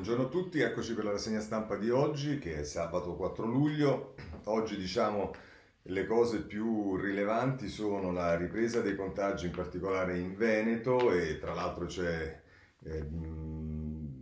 Buongiorno a tutti, eccoci per la rassegna stampa di oggi che è sabato 4 luglio. Oggi diciamo le cose più rilevanti sono la ripresa dei contagi in particolare in Veneto e tra l'altro c'è eh,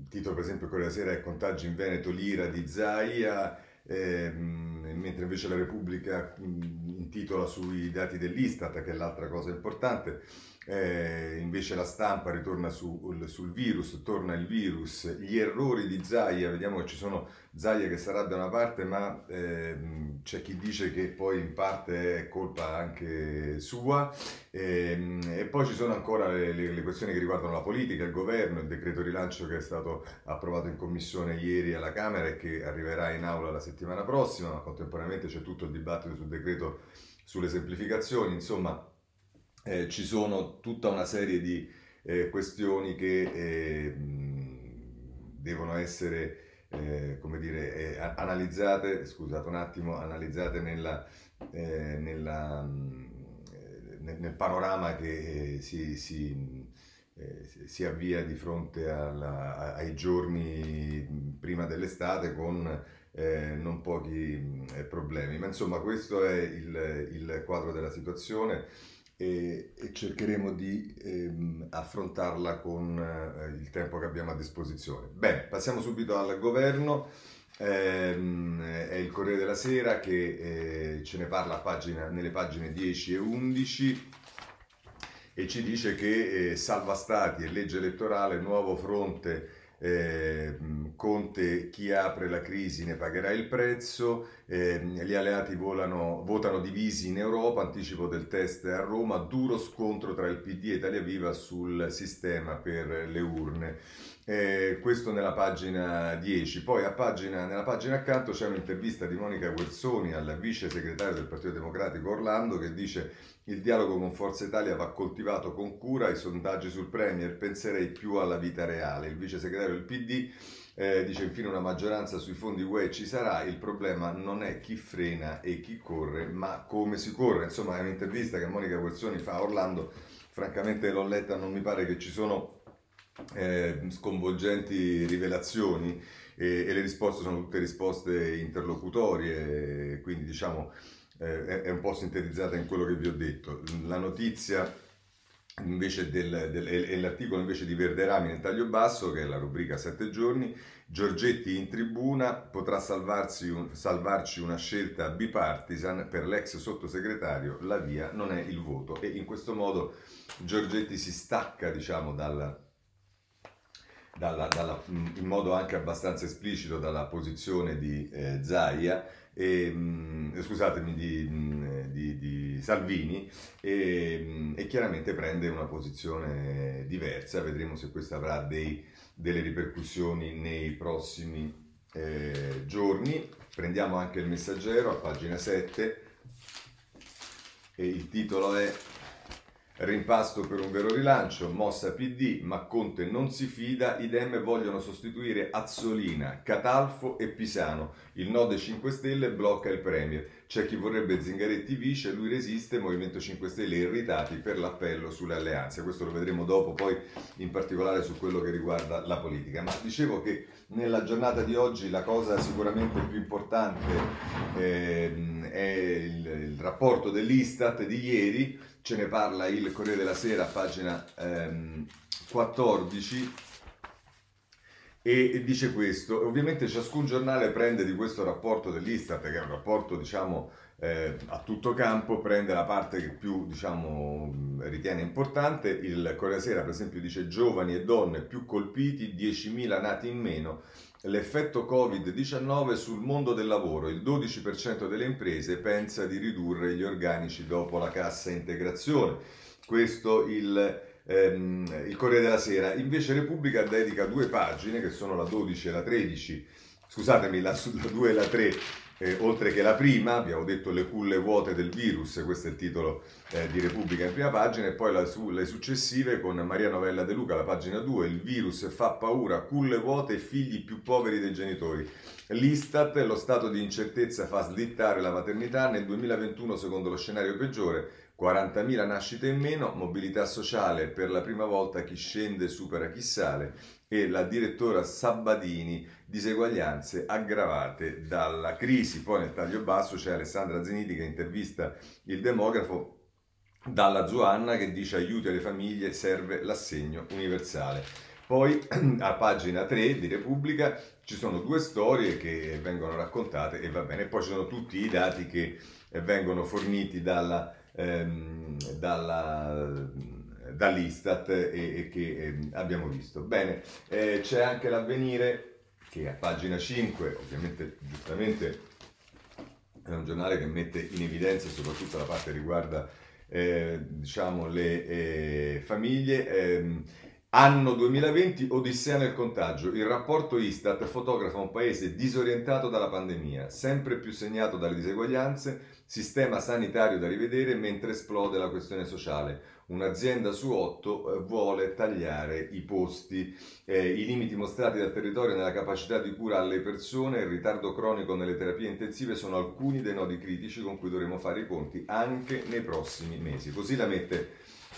titolo per esempio Corriere Sera è contagi in Veneto, l'ira di Zaia, eh, mentre invece la Repubblica intitola sui dati dell'Istat che è l'altra cosa importante eh, invece la stampa ritorna su, sul virus, torna il virus, gli errori di Zaia, vediamo che ci sono Zaia che sarà da una parte, ma eh, c'è chi dice che poi in parte è colpa anche sua, e, e poi ci sono ancora le, le, le, questioni che riguardano la politica, il governo, il decreto rilancio che è stato approvato in commissione ieri alla Camera e che arriverà in aula la settimana prossima, ma contemporaneamente c'è tutto il dibattito sul decreto sulle semplificazioni, insomma eh, ci sono tutta una serie di eh, questioni che eh, devono essere eh, come dire, eh, analizzate, scusate un attimo, analizzate nella, eh, nella, nel, nel, panorama che si, si, si, avvia di fronte alla, ai giorni prima dell'estate con non pochi problemi. Ma insomma questo è il, il quadro della situazione e, e cercheremo di ehm, affrontarla con eh, il tempo che abbiamo a disposizione. Bene, passiamo subito al governo. Ehm, è il Corriere della Sera che eh, ce ne parla pagina, nelle pagine 10 e 11 e ci dice che eh, salva stati e legge elettorale, nuovo fronte eh, Conte chi apre la crisi ne pagherà il prezzo, eh, gli alleati volano, votano divisi in Europa, anticipo del test a Roma, duro scontro tra il PD e Italia Viva sul sistema per le urne. Eh, questo nella pagina 10. Poi pagina, nella pagina accanto c'è un'intervista di Monica Guerzoni al vice segretario del Partito Democratico Orlando che dice il dialogo con Forza Italia va coltivato con cura, i sondaggi sul Premier penserei più alla vita reale. Il vice segretario del PD eh, dice infine una maggioranza sui fondi UE ci sarà, il problema non è chi frena e chi corre, ma come si corre. Insomma è un'intervista che Monica Guerzoni fa a Orlando, francamente l'ho letta, non mi pare che ci sono eh, sconvolgenti rivelazioni e, e, le risposte sono tutte risposte interlocutorie, quindi diciamo eh, è, è, un po' sintetizzata in quello che vi ho detto. La notizia invece del, del, è l'articolo invece di Verderami nel taglio basso, che è la rubrica 7 giorni, Giorgetti in tribuna potrà un, salvarci una scelta bipartisan per l'ex sottosegretario, la via non è il voto e in questo modo Giorgetti si stacca diciamo dalla dalla, dalla, in modo anche abbastanza esplicito dalla posizione di eh, Zaia, e, mh, mm, scusatemi, di, mh, mm, di, di Salvini, e, mh, mm, e, chiaramente prende una posizione diversa. Vedremo se questo avrà dei, delle ripercussioni nei prossimi eh, giorni. Prendiamo anche il messaggero a pagina 7 e il titolo è Rimpasto per un vero rilancio, mossa PD, ma Conte non si fida, i Dem vogliono sostituire Azzolina, Catalfo e Pisano. Il Node 5 Stelle blocca il Premier. C'è chi vorrebbe Zingaretti vice, lui resiste, Movimento 5 Stelle irritati per l'appello sulle alleanze. Questo lo vedremo dopo, poi in particolare su quello che riguarda la politica. Ma dicevo che nella giornata di oggi la cosa sicuramente più importante eh, è il rapporto dell'Istat di ieri ce ne parla il Corriere della Sera, pagina ehm, 14, e dice questo. Ovviamente ciascun giornale prende di questo rapporto dell'Istat, che è un rapporto diciamo eh, a tutto campo, prende la parte che più diciamo ritiene importante. Il Corriere della Sera, per esempio, dice giovani e donne più colpiti, 10.000 nati in meno L'effetto Covid-19 sul mondo del lavoro. Il 12% delle imprese pensa di ridurre gli organici dopo la cassa integrazione. Questo il, ehm, il Corriere della Sera. Invece Repubblica dedica due pagine, che sono la 12 e la 13, scusatemi, la, la 2 e la 3, eh, oltre che la prima, abbiamo detto le culle vuote del virus, questo è il titolo eh, di Repubblica in prima pagina, e poi la, su, le successive con Maria Novella De Luca, la pagina 2, il virus fa paura, culle vuote e figli più poveri dei genitori. L'Istat, lo stato di incertezza fa slittare la maternità, nel 2021 secondo lo scenario peggiore 40.000 nascite in meno, mobilità sociale per la prima volta chi scende supera chi sale e la direttora Sabadini, diseguaglianze aggravate dalla crisi. Poi nel taglio basso c'è Alessandra Zeniti che intervista il demografo dalla Zuanna che dice aiuti alle famiglie, serve l'assegno universale. Poi a pagina 3 di Repubblica ci sono due storie che vengono raccontate e va bene, poi ci sono tutti i dati che vengono forniti dalla, ehm, dalla, dall'Istat e, e che eh, abbiamo visto. Bene, eh, c'è anche l'avvenire che a pagina 5, ovviamente giustamente è un giornale che mette in evidenza soprattutto la parte che riguarda eh, diciamo, le eh, famiglie. Ehm, Anno 2020, Odissea nel contagio. Il rapporto Istat fotografa un paese disorientato dalla pandemia, sempre più segnato dalle diseguaglianze, sistema sanitario da rivedere mentre esplode la questione sociale. Un'azienda su otto eh, vuole tagliare i posti, eh, i limiti mostrati dal territorio nella capacità di cura alle persone e il ritardo cronico nelle terapie intensive sono alcuni dei nodi critici con cui dovremo fare i conti anche nei prossimi mesi. Così la mette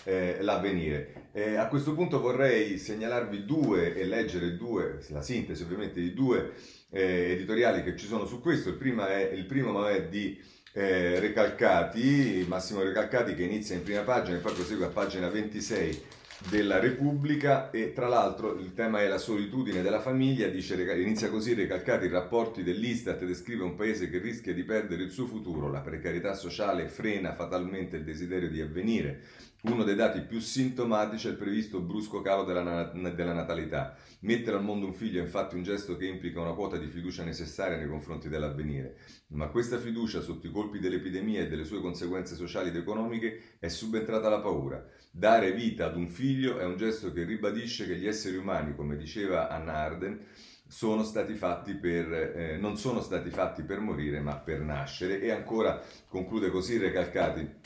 eh, l'avvenire. Eh, a questo punto vorrei segnalarvi due e leggere due, la sintesi ovviamente di due eh, editoriali che ci sono su questo. Il, è, il primo è di eh, Recalcati, Massimo Recalcati che inizia in prima pagina e poi prosegue a pagina 26 della Repubblica e tra l'altro il tema è la solitudine della famiglia, dice, inizia così Recalcati, i rapporti dell'Istat descrive un paese che rischia di perdere il suo futuro, la precarietà sociale frena fatalmente il desiderio di avvenire, uno dei dati più sintomatici è il previsto brusco calo della, della, natalità. Mettere al mondo un figlio è infatti un gesto che implica una quota di fiducia necessaria nei confronti dell'avvenire, ma questa fiducia sotto i colpi dell'epidemia e delle sue conseguenze sociali ed economiche è subentrata la paura. Dare vita ad un figlio è un gesto che ribadisce che gli esseri umani, come diceva Anna Arden, sono per, eh, non sono stati fatti per morire ma per nascere e ancora conclude così Recalcati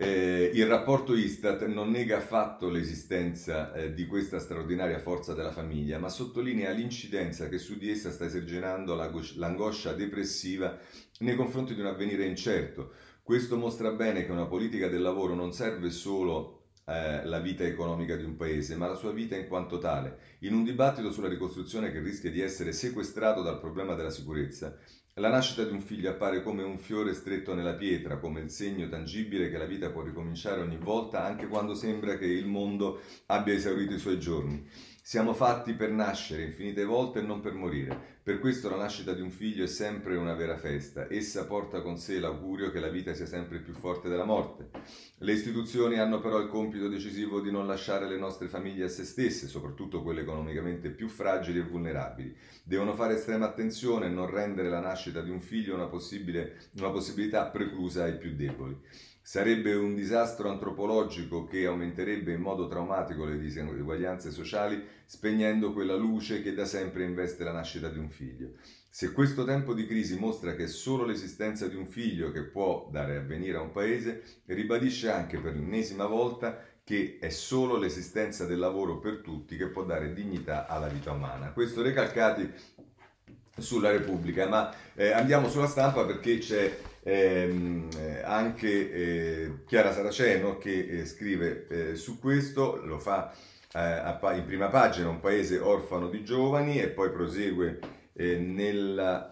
eh, il rapporto Istat non nega affatto l'esistenza eh, di questa straordinaria forza della famiglia, ma sottolinea l'incidenza che su di essa sta esercitando l'angoscia depressiva nei confronti di un avvenire incerto. Questo mostra bene che una politica del lavoro non serve solo eh, la vita economica di un paese, ma la sua vita in quanto tale. In un dibattito sulla ricostruzione che rischia di essere sequestrato dal problema della sicurezza, la nascita di un figlio appare come un fiore stretto nella pietra, come il segno tangibile che la vita può ricominciare ogni volta, anche quando sembra che il mondo abbia esaurito i suoi giorni. Siamo fatti per nascere infinite volte e non per morire. Per questo la nascita di un figlio è sempre una vera festa. Essa porta con sé l'augurio che la vita sia sempre più forte della morte. Le istituzioni hanno però il compito decisivo di non lasciare le nostre famiglie a se stesse, soprattutto quelle economicamente più fragili e vulnerabili. Devono fare estrema attenzione e non rendere la nascita di un figlio una, una possibilità preclusa ai più deboli. Sarebbe un disastro antropologico che aumenterebbe in modo traumatico le diseguaglianze sociali, spegnendo quella luce che da sempre investe la nascita di un figlio. Se questo tempo di crisi mostra che è solo l'esistenza di un figlio che può dare avvenire a un paese, ribadisce anche per l'ennesima volta che è solo l'esistenza del lavoro per tutti che può dare dignità alla vita umana. Questo recalcati sulla Repubblica, ma eh, andiamo sulla stampa perché c'è ehm, eh, anche eh, Chiara Saraceno che eh, scrive eh, su questo, lo fa eh, in prima pagina, un paese orfano di giovani e poi prosegue nella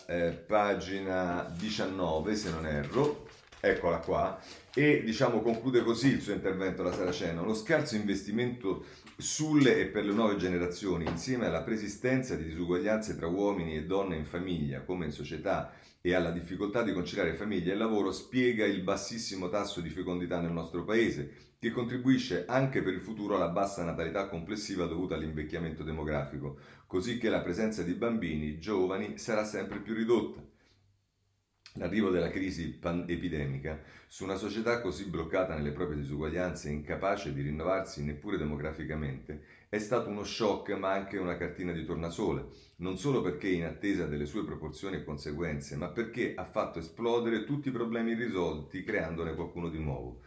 pagina 19 se non erro, eccola qua, e diciamo conclude così il suo intervento la Saraceno, lo scarso investimento sulle e per le nuove generazioni, insieme alla persistenza di disuguaglianze tra uomini e donne in famiglia, come in società, e alla difficoltà di conciliare famiglia e lavoro spiega il bassissimo tasso di fecondità nel nostro paese, che contribuisce anche per il futuro alla bassa natalità complessiva dovuta all'invecchiamento demografico, così che la presenza di bambini giovani sarà sempre più ridotta. L'arrivo della crisi pan- epidemica su una società così bloccata nelle proprie disuguaglianze e incapace di rinnovarsi neppure demograficamente è stato uno shock ma anche una cartina di tornasole, non solo perché in attesa delle sue proporzioni e conseguenze, ma perché ha fatto esplodere tutti i problemi irrisolti creandone qualcuno di nuovo.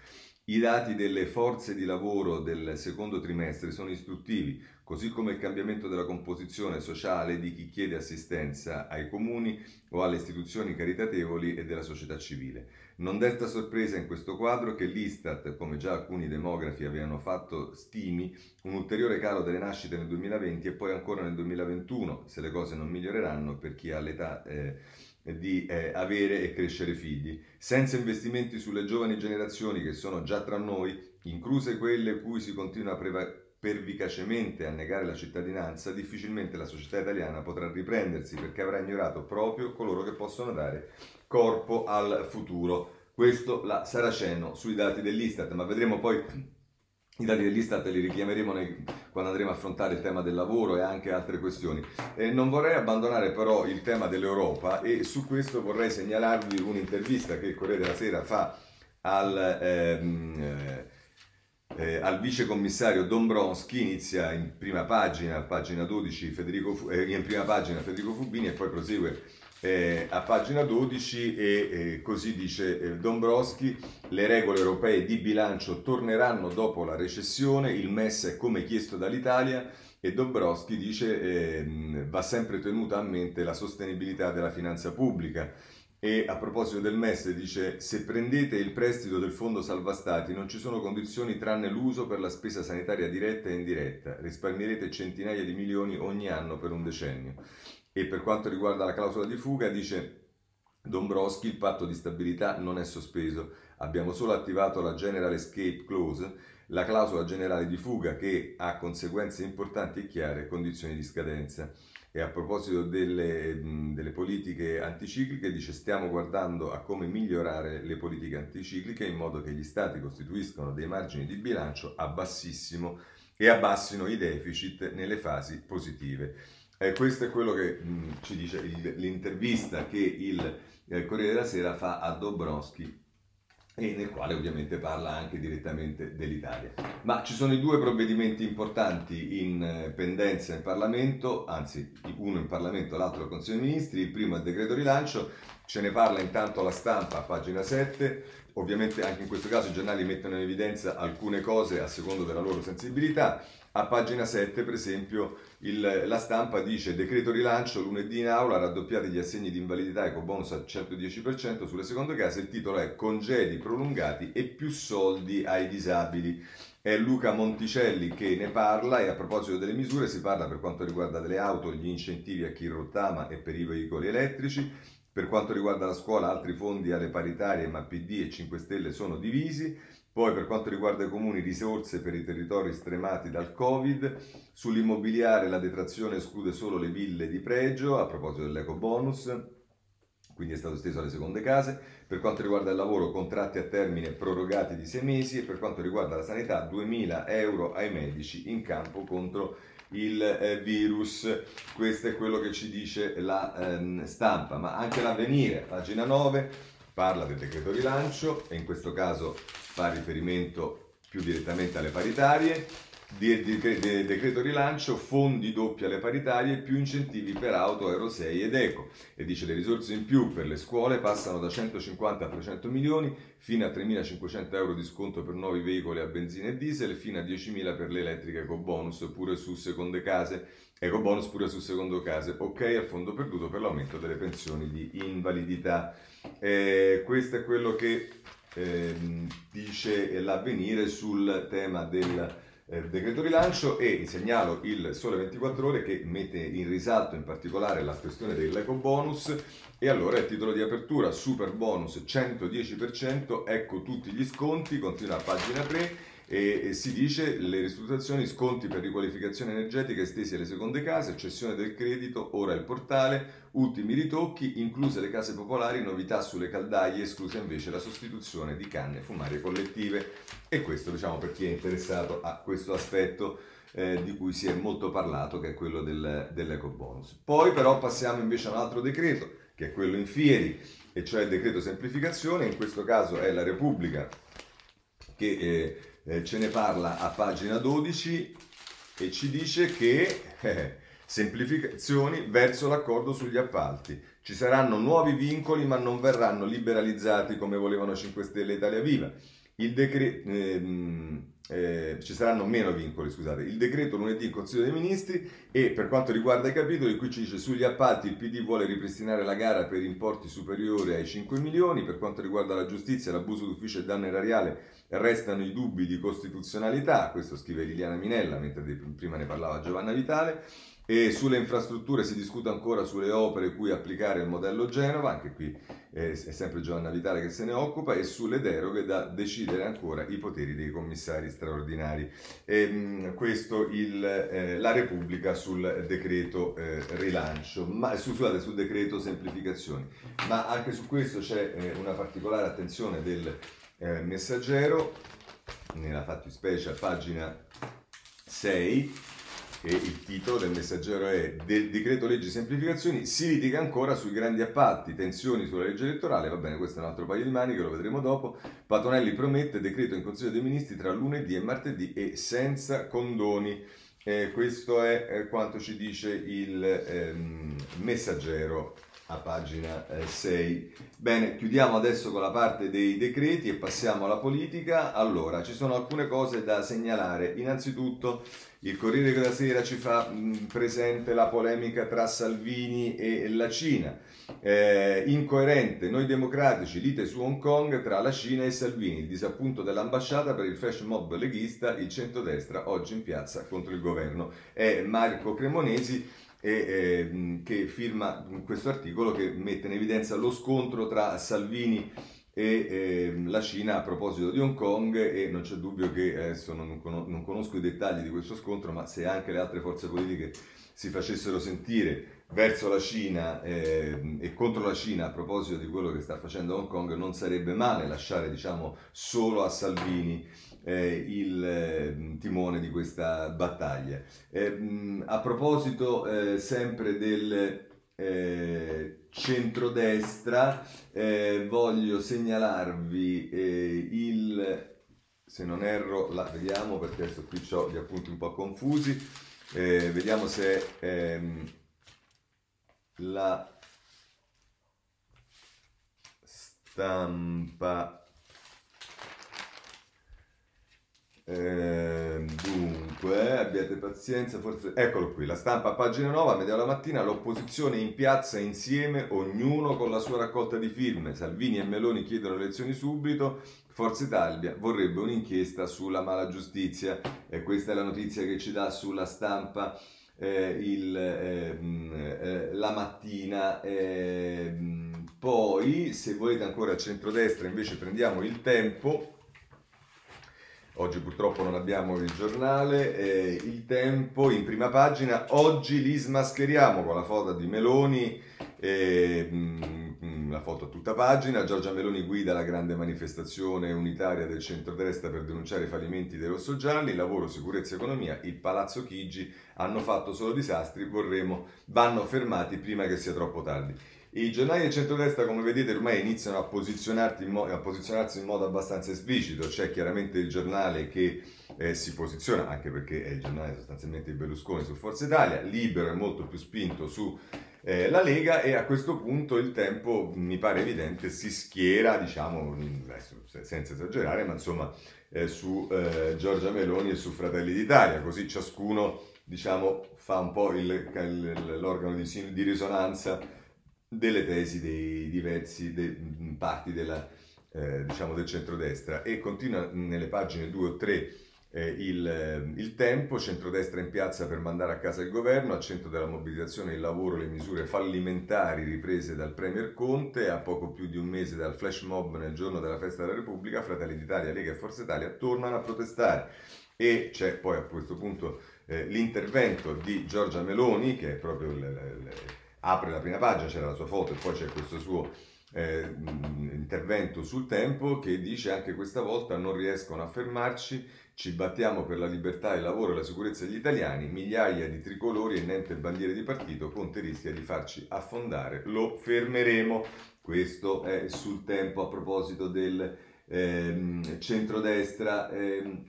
I dati delle forze di lavoro del secondo trimestre sono istruttivi, così come il cambiamento della composizione sociale di chi chiede assistenza ai comuni o alle istituzioni caritatevoli e della società civile. Non desta sorpresa in questo quadro che l'Istat, come già alcuni demografi avevano fatto, stimi un ulteriore calo delle nascite nel 2020 e poi ancora nel 2021, se le cose non miglioreranno per chi ha l'età eh, di eh, avere e crescere figli. Senza investimenti sulle giovani generazioni che sono già tra noi, incluse quelle cui si continua a prevalere pervicacemente a negare la cittadinanza, difficilmente la società italiana potrà riprendersi perché avrà ignorato proprio coloro che possono dare corpo al futuro. Questo la Saraceno sui dati dell'Istat, ma vedremo poi i dati dell'Istat li richiameremo nei, quando andremo a affrontare il tema del lavoro e anche altre questioni. Eh, non vorrei abbandonare però il tema dell'Europa e su questo vorrei segnalarvi un'intervista che il Corriere della Sera fa al... Ehm, eh, eh, al vice commissario Dombronski, inizia in prima pagina, pagina 12, Federico, eh, in prima pagina Federico Fubini e poi prosegue eh, a pagina 12 e così dice eh, Dombrovski, le regole europee di bilancio torneranno dopo la recessione, il MES è come chiesto dall'Italia e Dombrovski dice ehm, va sempre tenuta a mente la sostenibilità della finanza pubblica. E a proposito del MES dice se prendete il prestito del fondo salva stati non ci sono condizioni tranne l'uso per la spesa sanitaria diretta e indiretta, risparmierete centinaia di milioni ogni anno per un decennio. E per quanto riguarda la clausola di fuga dice Dombrowski il patto di stabilità non è sospeso, abbiamo solo attivato la General Escape Clause, la clausola generale di fuga che ha conseguenze importanti e chiare condizioni di scadenza. E a proposito delle, delle, politiche anticicliche, dice stiamo guardando a come migliorare le politiche anticicliche in modo che gli stati costituiscano dei margini di bilancio a bassissimo e abbassino i deficit nelle fasi positive. Eh, questo è quello che mh, ci dice il, l'intervista che il eh, Corriere della Sera fa a Dobrowski e nel quale ovviamente parla anche direttamente dell'Italia. Ma ci sono i due provvedimenti importanti in eh, pendenza in Parlamento, anzi uno in Parlamento, l'altro al Consiglio dei Ministri, il primo è il decreto rilancio, ce ne parla intanto la stampa a pagina 7, ovviamente anche in questo caso i giornali mettono in evidenza alcune cose a secondo della loro sensibilità, a pagina 7, per esempio, il, la stampa dice decreto rilancio lunedì in aula, raddoppiati gli assegni di invalidità e bonus al 110% sulle seconde case. Il titolo è Congedi prolungati e più soldi ai disabili. È Luca Monticelli che ne parla e a proposito delle misure si parla per quanto riguarda delle auto, gli incentivi a chi rottama e per i veicoli elettrici. Per quanto riguarda la scuola, altri fondi alle paritarie, ma PD e 5 Stelle sono divisi. Poi per quanto riguarda i comuni, risorse per i territori stremati dal Covid. Sull'immobiliare la detrazione esclude solo le ville di pregio, a proposito dell'eco bonus, quindi è stato esteso alle seconde case. Per quanto riguarda il lavoro, contratti a termine prorogati di sei mesi e per quanto riguarda la sanità, 2.000 euro ai medici in campo contro il eh, virus. Questo è quello che ci dice la ehm, stampa, ma anche l'avvenire, pagina 9, parla del decreto rilancio e in questo caso fa riferimento più direttamente alle paritarie, di, decreto rilancio, fondi doppi alle paritarie, più incentivi per auto, Euro 6 ed Eco. E dice le risorse in più per le scuole passano da 150 a 300 milioni, fino a 3.500 euro di sconto per nuovi veicoli a benzina e diesel, fino a 10.000 per le elettriche eco bonus pure su seconde case. Eco bonus pure su seconde case. Ok a fondo perduto per l'aumento delle pensioni di invalidità. Eh, questo è quello che eh, dice l'avvenire sul tema del eh, decreto rilancio e segnalo il Sole 24 Ore che mette in risalto in particolare la questione dell'eco bonus e allora il titolo di apertura super bonus 110% ecco tutti gli sconti continua a pagina 3 e, si dice le ristrutturazioni, sconti per riqualificazione energetica estesi alle seconde case, cessione del credito, ora il portale, ultimi ritocchi, incluse le case popolari, novità sulle caldaie, esclusa invece la sostituzione di canne fumarie collettive. E questo diciamo per chi è interessato a questo aspetto eh, di cui si è molto parlato, che è quello del, dell'eco bonus. Poi però passiamo invece a un altro decreto, che è quello in fieri, e cioè il decreto semplificazione, in questo caso è la Repubblica che... Eh, eh, ce ne parla a pagina 12 e ci dice che eh, semplificazioni verso l'accordo sugli appalti. Ci saranno nuovi vincoli ma non verranno liberalizzati come volevano 5 Stelle e Italia Viva. Il, decre- ehm, eh, ci saranno meno vincoli, scusate. Il decreto lunedì in Consiglio dei Ministri e per quanto riguarda i capitoli, qui ci dice sugli appalti il PD vuole ripristinare la gara per importi superiori ai 5 milioni, per quanto riguarda la giustizia, l'abuso d'ufficio e danno erariale restano i dubbi di costituzionalità, questo scrive Liliana Minella, mentre prima ne parlava Giovanna Vitale. E sulle infrastrutture si discute ancora sulle opere cui applicare il modello Genova, anche qui eh, è sempre Giovanna Vitale che se ne occupa, e sulle deroghe da decidere ancora i poteri dei commissari straordinari. E, mh, questo il, eh, la Repubblica sul decreto eh, rilancio, ma, scusate, sul decreto semplificazioni. Ma anche su questo c'è eh, una particolare attenzione del eh, messaggero, nella fattispecie a pagina 6 e il titolo del messaggero è del decreto legge semplificazioni si litiga ancora sui grandi appalti, tensioni sulla legge elettorale, va bene questo è un altro paio di maniche, lo vedremo dopo, Patonelli promette decreto in Consiglio dei Ministri tra lunedì e martedì e senza condoni. Eh, questo è eh, quanto ci dice il ehm, messaggero a pagina eh, 6. Bene, chiudiamo adesso con la parte dei decreti e passiamo alla politica. Allora, ci sono alcune cose da segnalare. Innanzitutto, il Corriere della Sera ci fa mh, presente la polemica tra Salvini e la Cina. Eh, incoerente, noi democratici, lite su Hong Kong tra la Cina e Salvini, il disappunto dell'ambasciata per il flash mob leghista, il centrodestra oggi in piazza contro il governo. È Marco Cremonesi e, eh, che firma questo articolo che mette in evidenza lo scontro tra Salvini e eh, la Cina a proposito di Hong Kong e non c'è dubbio che adesso non, non conosco i dettagli di questo scontro, ma se anche le altre forze politiche si facessero sentire verso la Cina eh, e contro la Cina a proposito di quello che sta facendo Hong Kong, non sarebbe male lasciare diciamo, solo a Salvini eh, il eh, timone di questa battaglia. Eh, mh, a proposito eh, sempre del eh, centrodestra, voglio segnalarvi il, se non erro, la vediamo perché adesso qui ho gli appunti un po' confusi, vediamo se ehm, la stampa Eh, dunque, abbiate pazienza, forse... Eccolo qui, la stampa, pagina 9, a media la mattina, l'opposizione in piazza insieme, ognuno con la sua raccolta di firme. Salvini e Meloni chiedono elezioni subito, Forza Italia vorrebbe un'inchiesta sulla mala giustizia. E questa è la notizia che ci dà sulla stampa eh, il, ehm, eh, la mattina. Ehm, poi, se volete ancora a centrodestra, invece prendiamo il tempo Oggi purtroppo non abbiamo il giornale, eh, il tempo in prima pagina, oggi li smascheriamo con la foto di Meloni, eh, mh, la foto a tutta pagina, Giorgia Meloni guida la grande manifestazione unitaria del centro-destra per denunciare i fallimenti dei rossogialli, lavoro, sicurezza e economia, il Palazzo Chigi. Hanno fatto solo disastri, vorremmo, vanno fermati prima che sia troppo tardi. I giornali del centrodestra, come vedete, ormai iniziano a, mo- a, posizionarsi in modo abbastanza esplicito. C'è chiaramente il giornale che eh, si posiziona, anche perché è il giornale sostanzialmente di Berlusconi su Forza Italia, libero e molto più spinto su eh, la Lega e a questo punto il tempo, mi pare evidente, si schiera, diciamo, senza esagerare, ma insomma, eh, su eh, Giorgia Meloni e su Fratelli d'Italia, così ciascuno, diciamo, fa un po' il, il, l'organo di, di risonanza delle tesi dei diversi de, parti della, eh, diciamo del centrodestra. E continua nelle pagine 2 o 3 eh, il, il, tempo, centrodestra in piazza per mandare a casa il governo, al centro della mobilitazione il lavoro, le misure fallimentari riprese dal Premier Conte, a poco più di un mese dal flash mob nel giorno della festa della Repubblica, Fratelli d'Italia, Lega e Forza Italia tornano a protestare. E c'è poi a questo punto eh, l'intervento di Giorgia Meloni che è proprio il, il apre la prima pagina, c'è la sua foto e poi c'è questo suo eh, intervento sul tempo che dice anche questa volta non riescono a fermarci, ci battiamo per la libertà, il lavoro e la sicurezza degli italiani, migliaia di tricolori e niente bandiere di partito, Conte rischia di farci affondare, lo fermeremo. Questo è sul tempo a proposito del eh, centrodestra. Eh,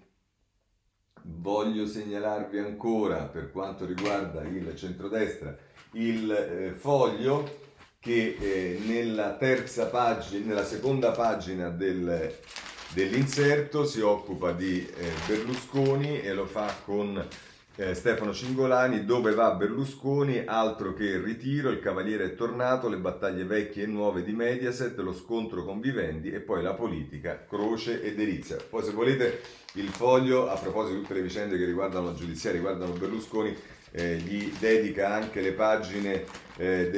voglio segnalarvi ancora per quanto riguarda il centrodestra il eh, foglio che eh, nella terza pagina, nella seconda pagina del dell'inserto, si occupa di eh, Berlusconi e lo fa con eh, Stefano Cingolani, dove va Berlusconi, altro che il ritiro, il cavaliere è tornato, le battaglie vecchie e nuove di Mediaset, lo scontro con Vivendi e poi la politica, croce e delizia. Poi se volete il foglio, a proposito di tutte le vicende che riguardano la giudizia, riguardano Berlusconi, eh, gli dedica anche le pagine eh,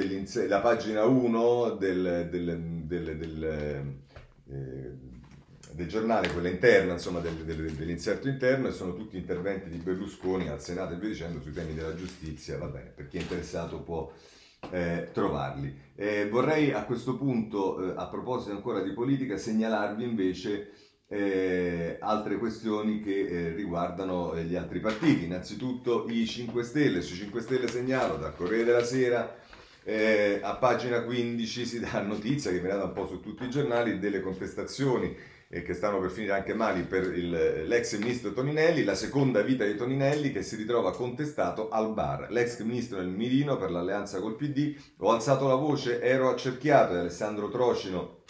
la pagina 1 del, del, del, del eh, del giornale, quella interna, insomma, del, del, dell'inserto interno, e sono tutti interventi di Berlusconi al Senato e via dicendo sui temi della giustizia, va bene, per chi è interessato può eh, trovarli. Eh, vorrei a questo punto, eh, a proposito ancora di politica, segnalarvi invece eh, altre questioni che eh, riguardano eh, gli altri partiti. Innanzitutto i 5 Stelle, sui 5 Stelle segnalo dal Corriere della Sera, eh, a pagina 15 si dà notizia che viene data un po' su tutti i giornali delle contestazioni e che stanno per finire anche male per il, l'ex ministro Toninelli, la seconda vita di Toninelli che si ritrova contestato al bar. L'ex ministro nel mirino per l'alleanza col PD, ho alzato la voce, ero accerchiato, è Alessandro Trocino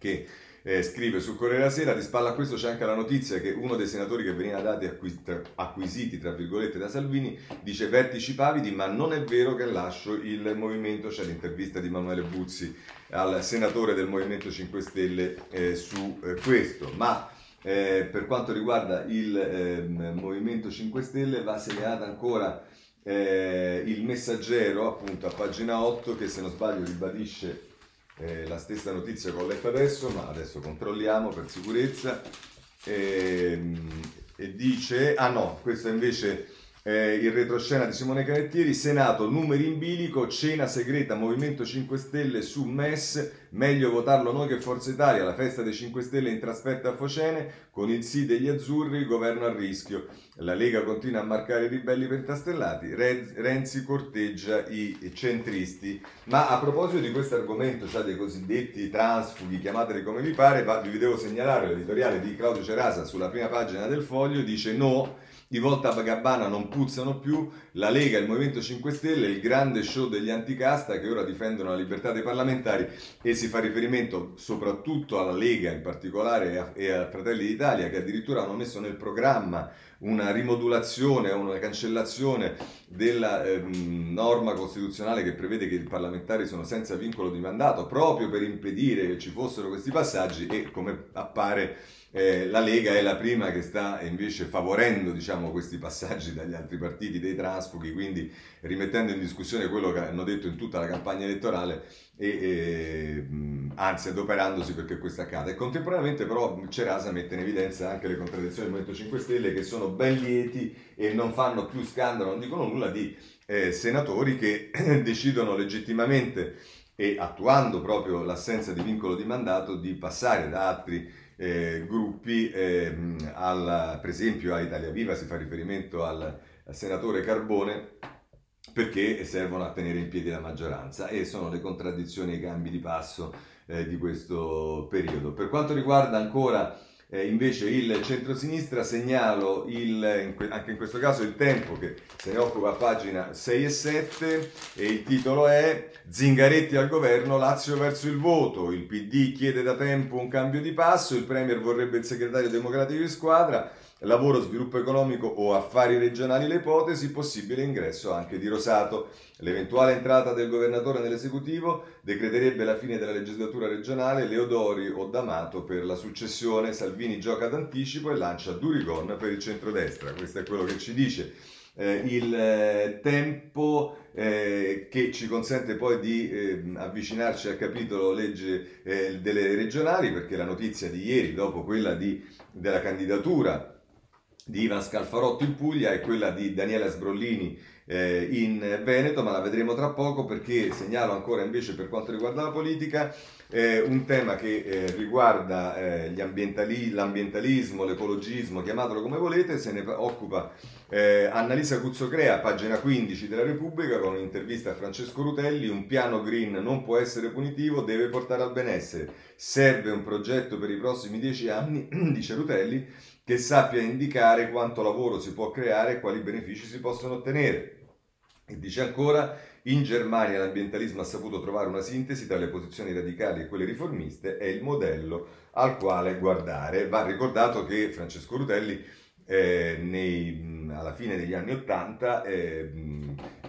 che eh, scrive sul Corriere della Sera, di spalla a questo c'è anche la notizia che uno dei senatori che veniva dati acquis- tra- acquisiti tra virgolette da Salvini dice vertici pavidi ma non è vero che lascio il movimento, c'è l'intervista di Emanuele Buzzi al senatore del Movimento 5 Stelle eh, su eh, questo, ma eh, per quanto riguarda il ehm, Movimento 5 Stelle va segnalata ancora eh, il messaggero appunto a pagina 8 che se non sbaglio ribadisce eh, la stessa notizia che ho letto adesso, ma adesso controlliamo per sicurezza. E, ehm, e dice, ah no, questo invece eh, il retroscena di Simone Canettieri, Senato, numeri in bilico, cena segreta, Movimento 5 Stelle su MES, meglio votarlo noi che Forza Italia, la festa dei 5 Stelle in trasferta a Focene, con il sì degli azzurri, il governo a rischio. La Lega continua a marcare i ribelli pentastellati, Renzi corteggia i centristi. Ma a proposito di questo argomento, cioè dei cosiddetti transfughi, chiamateli come vi pare, vi devo segnalare l'editoriale di Claudio Cerasa sulla prima pagina del foglio, dice no di volta a Gabbana non puzzano più, la Lega il Movimento 5 Stelle, il grande show degli anticasta che ora difendono la libertà dei parlamentari e si fa riferimento soprattutto alla Lega in particolare e a Fratelli d'Italia che addirittura hanno messo nel programma una rimodulazione, una cancellazione della eh, norma costituzionale che prevede che i parlamentari sono senza vincolo di mandato proprio per impedire che ci fossero questi passaggi e come appare eh, la Lega è la prima che sta invece favorendo diciamo, questi passaggi dagli altri partiti dei transfughi, quindi rimettendo in discussione quello che hanno detto in tutta la campagna elettorale e, e anzi adoperandosi perché questo accada. E contemporaneamente però Cerasa mette in evidenza anche le contraddizioni del Movimento 5 Stelle che sono ben lieti e non fanno più scandalo, non dicono nulla di eh, senatori che decidono legittimamente e attuando proprio l'assenza di vincolo di mandato di passare da altri eh, gruppi, eh, al, per esempio a Italia Viva si fa riferimento al, al senatore Carbone perché servono a tenere in piedi la maggioranza e sono le contraddizioni e i cambi di passo eh, di questo periodo. Per quanto riguarda ancora eh, invece il centrosinistra segnalo il, anche in questo caso il tempo che se ne occupa a pagina 6 e 7 e il titolo è Zingaretti al governo, Lazio verso il voto, il PD chiede da tempo un cambio di passo, il Premier vorrebbe il segretario democratico di squadra, lavoro, sviluppo economico o affari regionali le ipotesi, possibile ingresso anche di Rosato. L'eventuale entrata del governatore nell'esecutivo decreterebbe la fine della legislatura regionale, Leodori o D'Amato per la successione, Salvini gioca d'anticipo e lancia Durigon per il centrodestra. Questo è quello che ci dice eh, il eh, tempo eh, che ci consente poi di eh, avvicinarci al capitolo legge eh, delle regionali, perché la notizia di ieri, dopo quella di, della candidatura di Ivan Scalfarotto in Puglia e quella di Daniela Sbrollini eh, in Veneto, ma la vedremo tra poco perché segnalo ancora invece per quanto riguarda la politica eh, un tema che eh, riguarda eh, ambientali- l'ambientalismo, l'ecologismo, chiamatelo come volete, se ne occupa eh, Annalisa Cuzzocrea, pagina 15 della Repubblica, con un'intervista a Francesco Rutelli, un piano green non può essere punitivo, deve portare al benessere, serve un progetto per i prossimi dieci anni, dice Rutelli, che sappia indicare quanto lavoro si può creare e quali benefici si possono ottenere. E dice ancora, in Germania l'ambientalismo ha saputo trovare una sintesi tra le posizioni radicali e quelle riformiste, è il modello al quale guardare. Va ricordato che Francesco Rutelli eh, nei, alla fine degli anni Ottanta eh,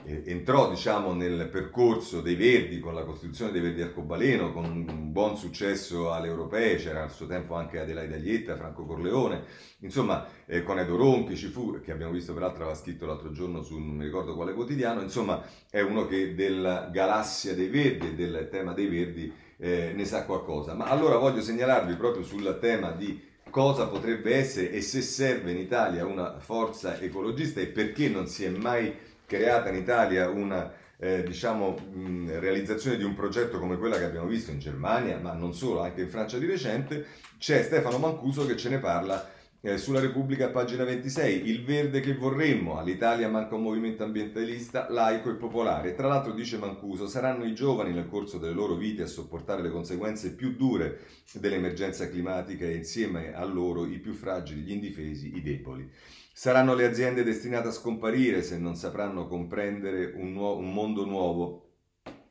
entrò diciamo, nel percorso dei Verdi con la costituzione dei Verdi Arcobaleno, con un buon successo alle europee, c'era al suo tempo anche Adelaide Aglietta, Franco Corleone, insomma eh, con Edo Ronchi ci fu, che abbiamo visto peraltro aveva scritto l'altro giorno su non mi ricordo quale quotidiano, insomma è uno che della galassia dei Verdi e del tema dei Verdi eh, ne sa qualcosa. Ma allora voglio segnalarvi proprio sul tema di cosa potrebbe essere e se serve in Italia una forza ecologista e perché non si è mai creata in Italia una eh, diciamo, mh, realizzazione di un progetto come quella che abbiamo visto in Germania, ma non solo, anche in Francia di recente, c'è Stefano Mancuso che ce ne parla eh, sulla Repubblica, pagina 26, il verde che vorremmo, all'Italia manca un movimento ambientalista laico e popolare. Tra l'altro, dice Mancuso, saranno i giovani nel corso delle loro vite a sopportare le conseguenze più dure dell'emergenza climatica e insieme a loro i più fragili, gli indifesi, i deboli. Saranno le aziende destinate a scomparire se non sapranno comprendere un, nuovo, un mondo nuovo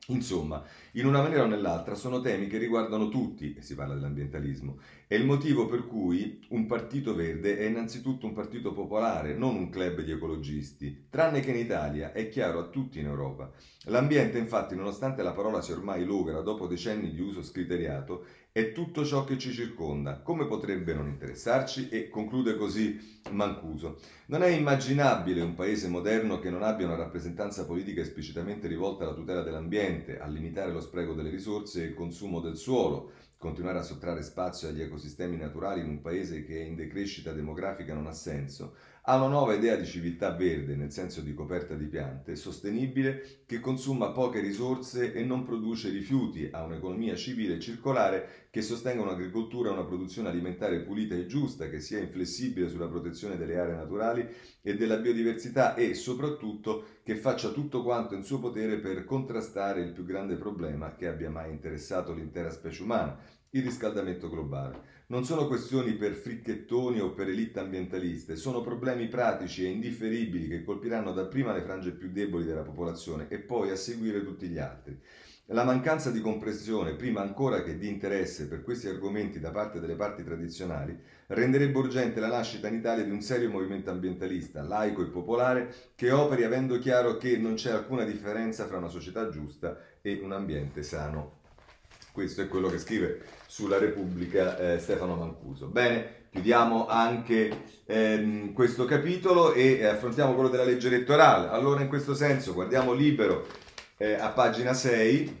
Insomma, in una maniera o nell'altra sono temi che riguardano tutti, e si parla dell'ambientalismo, è il motivo per cui un partito verde è innanzitutto un partito popolare, non un club di ecologisti, tranne che in Italia, è chiaro a tutti in Europa. L'ambiente, infatti, nonostante la parola sia ormai logra dopo decenni di uso scriteriato, è tutto ciò che ci circonda. Come potrebbe non interessarci? E conclude così Mancuso. Non è immaginabile un paese moderno che non abbia una rappresentanza politica esplicitamente rivolta alla tutela dell'ambiente, a limitare lo spreco delle risorse e il consumo del suolo, continuare a sottrarre spazio agli ecosistemi naturali in un paese che è in decrescita demografica non ha senso, ha una nuova idea di civiltà verde, nel senso di coperta di piante, sostenibile, che consuma poche risorse e non produce rifiuti, ha un'economia civile e circolare che sostenga un'agricoltura e una produzione alimentare pulita e giusta, che sia inflessibile sulla protezione delle aree naturali e della biodiversità e soprattutto che faccia tutto quanto in suo potere per contrastare il più grande problema che abbia mai interessato l'intera specie umana, il riscaldamento globale. Non sono questioni per fricchettoni o per elite ambientaliste, sono problemi pratici e indifferibili che colpiranno dapprima le frange più deboli della popolazione e poi a seguire tutti gli altri. La mancanza di comprensione, prima ancora che di interesse per questi argomenti da parte delle parti tradizionali, renderebbe urgente la nascita in Italia di un serio movimento ambientalista, laico e popolare, che operi avendo chiaro che non c'è alcuna differenza fra una società giusta e un ambiente sano. Questo è quello che scrive sulla Repubblica eh, Stefano Mancuso. Bene, chiudiamo anche ehm, questo capitolo e affrontiamo quello della legge elettorale. Allora, in questo senso, guardiamo libero eh, a pagina 6.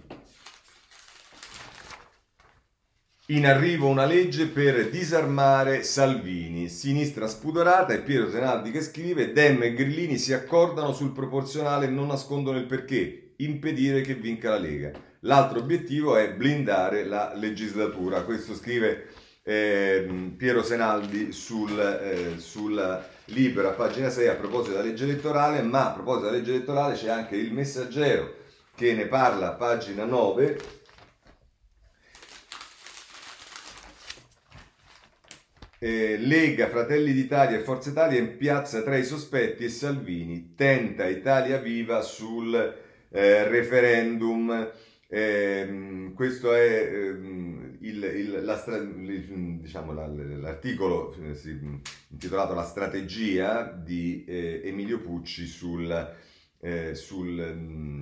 In arrivo una legge per disarmare Salvini. Sinistra spudorata e Piero Senaldi che scrive: Dem e Grillini si accordano sul proporzionale e non nascondono il perché, impedire che vinca la Lega. L'altro obiettivo è blindare la legislatura. Questo scrive eh, Piero Senaldi sul, eh, sul Libero a pagina 6 a proposito della legge elettorale, ma a proposito della legge elettorale c'è anche il messaggero che ne parla a pagina 9. Eh, Lega, Fratelli d'Italia e Forza Italia in piazza tra i sospetti e Salvini tenta Italia Viva sul eh, referendum. Eh, questo è eh, il, il, la, diciamo, la, l'articolo eh, intitolato La strategia di eh, Emilio Pucci sul, eh, sul mm,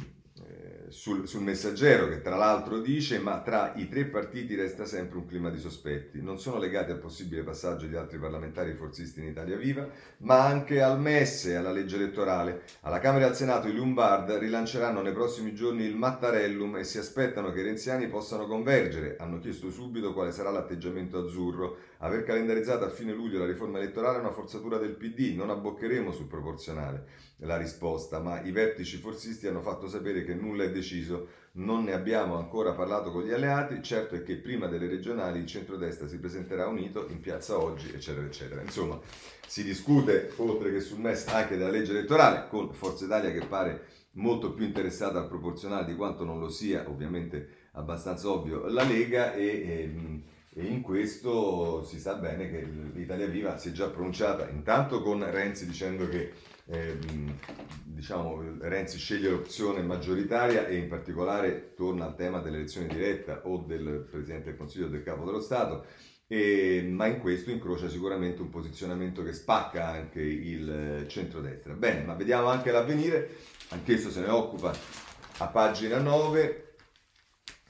sul, sul, messaggero che tra l'altro dice ma tra i tre partiti resta sempre un clima di sospetti, non sono legati al possibile passaggio di altri parlamentari forzisti in Italia Viva, ma anche al MES e alla legge elettorale. Alla Camera e al Senato i Lombard rilanceranno nei prossimi giorni il Mattarellum e si aspettano che i renziani possano convergere. Hanno chiesto subito quale sarà l'atteggiamento azzurro. Aver calendarizzato a fine luglio la riforma elettorale è una forzatura del PD, non abboccheremo sul proporzionale la risposta, ma i vertici forzisti hanno fatto sapere che nulla è deciso, non ne abbiamo ancora parlato con gli alleati, certo è che prima delle regionali il centrodestra si presenterà unito in piazza oggi, eccetera, eccetera. Insomma, si discute, oltre che sul MES, anche della legge elettorale, con Forza Italia che pare molto più interessata al proporzionale di quanto non lo sia, ovviamente abbastanza ovvio, la Lega e... e e in questo si sa bene che l'Italia Viva si è già pronunciata intanto con Renzi dicendo che eh, diciamo, Renzi sceglie l'opzione maggioritaria e in particolare torna al tema dell'elezione diretta o del Presidente del Consiglio o del Capo dello Stato, e, ma in questo incrocia sicuramente un posizionamento che spacca anche il centrodestra. Bene, ma vediamo anche l'avvenire, anch'esso se ne occupa a pagina 9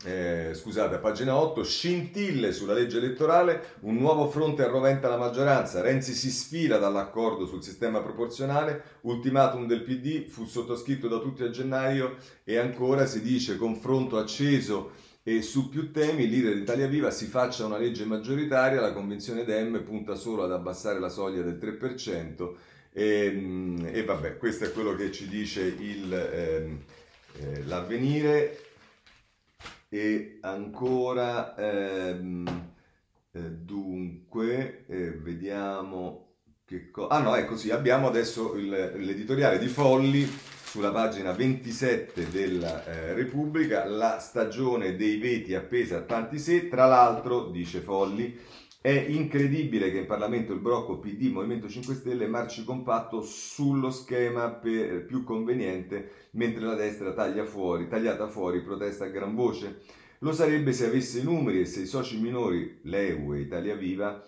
eh, scusate, pagina 8, scintille sulla legge elettorale, un nuovo fronte arroventa la maggioranza, Renzi si sfila dall'accordo sul sistema proporzionale, ultimatum del PD fu sottoscritto da tutti a gennaio e ancora si dice confronto acceso e su più temi il leader di Italia Viva si faccia una legge maggioritaria, la convenzione DEM punta solo ad abbassare la soglia del 3% e, e vabbè, questo è quello che ci dice il, ehm, eh, l'avvenire e ancora, ehm, eh, dunque, eh, vediamo che cosa... Ah no, ecco sì, abbiamo adesso il, l'editoriale di Folli sulla pagina 27 della eh, Repubblica, la stagione dei veti appesa a tanti se, tra l'altro, dice Folli, è incredibile che in Parlamento il blocco PD Movimento 5 Stelle marci compatto sullo schema per, più conveniente, mentre la destra taglia fuori, tagliata fuori protesta a gran voce. Lo sarebbe se avesse i numeri e se i soci minori, l'EU e Italia Viva,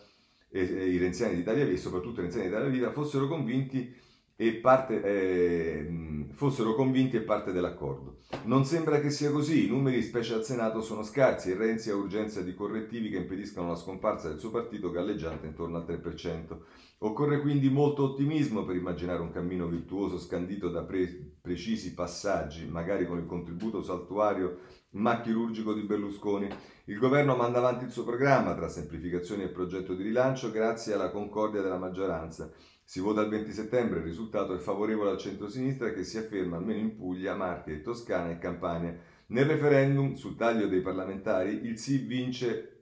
e, e i renziani d'Italia Viva, e soprattutto i renziani d'Italia Viva, fossero convinti e parte, eh, fossero convinti e parte dell'accordo. Non sembra che sia così, i numeri, specie al Senato, sono scarsi e Renzi ha urgenza di correttivi che impediscano la scomparsa del suo partito galleggiante intorno al 3%. Occorre quindi molto ottimismo per immaginare un cammino virtuoso scandito da pre- precisi passaggi, magari con il contributo saltuario ma chirurgico di Berlusconi. Il governo manda avanti il suo programma tra semplificazioni e progetto di rilancio grazie alla concordia della maggioranza. Si vota il 20 settembre, il risultato è favorevole al centro-sinistra che si afferma almeno in Puglia, Marche, Toscana e Campania. Nel referendum sul taglio dei parlamentari il sì vince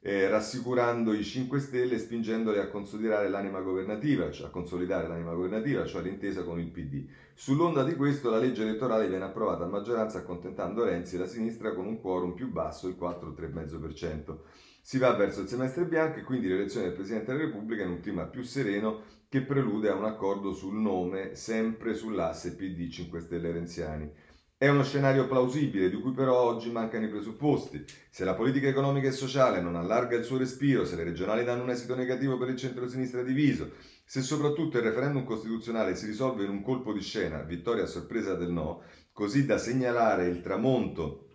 eh, rassicurando i 5 Stelle e spingendoli a consolidare l'anima governativa, cioè a consolidare l'anima governativa, cioè l'intesa con il PD. Sull'onda di questo la legge elettorale viene approvata a maggioranza accontentando Renzi e la sinistra con un quorum più basso, il 4-3,5%. Si va verso il semestre bianco e quindi l'elezione del Presidente della Repubblica in un clima più sereno che prelude a un accordo sul nome, sempre sull'asse PD 5 Stelle Renziani. È uno scenario plausibile, di cui però oggi mancano i presupposti. Se la politica economica e sociale non allarga il suo respiro, se le regionali danno un esito negativo per il centro-sinistra diviso, se soprattutto il referendum costituzionale si risolve in un colpo di scena, vittoria a sorpresa del no, così da segnalare il tramonto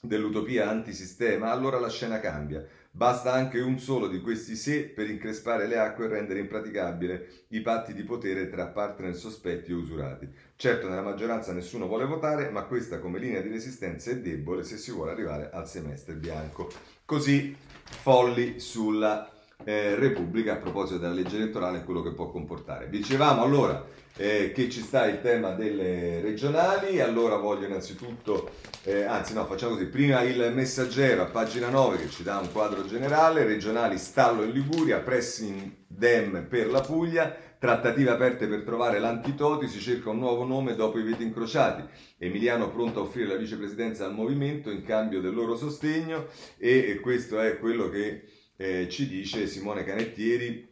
dell'utopia antisistema, allora la scena cambia. Basta anche un solo di questi se per increspare le acque e rendere impraticabile i patti di potere tra partner sospetti o usurati. Certo, nella maggioranza nessuno vuole votare, ma questa come linea di resistenza è debole se si vuole arrivare al semestre bianco. Così folli sulla eh, Repubblica a proposito della legge elettorale e quello che può comportare. Dicevamo allora eh, che ci sta il tema delle regionali, allora voglio innanzitutto, eh, anzi no, facciamo così, prima il messaggero a pagina 9 che ci dà un quadro generale, regionali stallo in Liguria, pressing dem per la Puglia, trattative aperte per trovare l'antitoti, si cerca un nuovo nome dopo i veti incrociati, Emiliano pronto a offrire la vicepresidenza al movimento in cambio del loro sostegno. E, questo è quello che eh, ci dice Simone Canettieri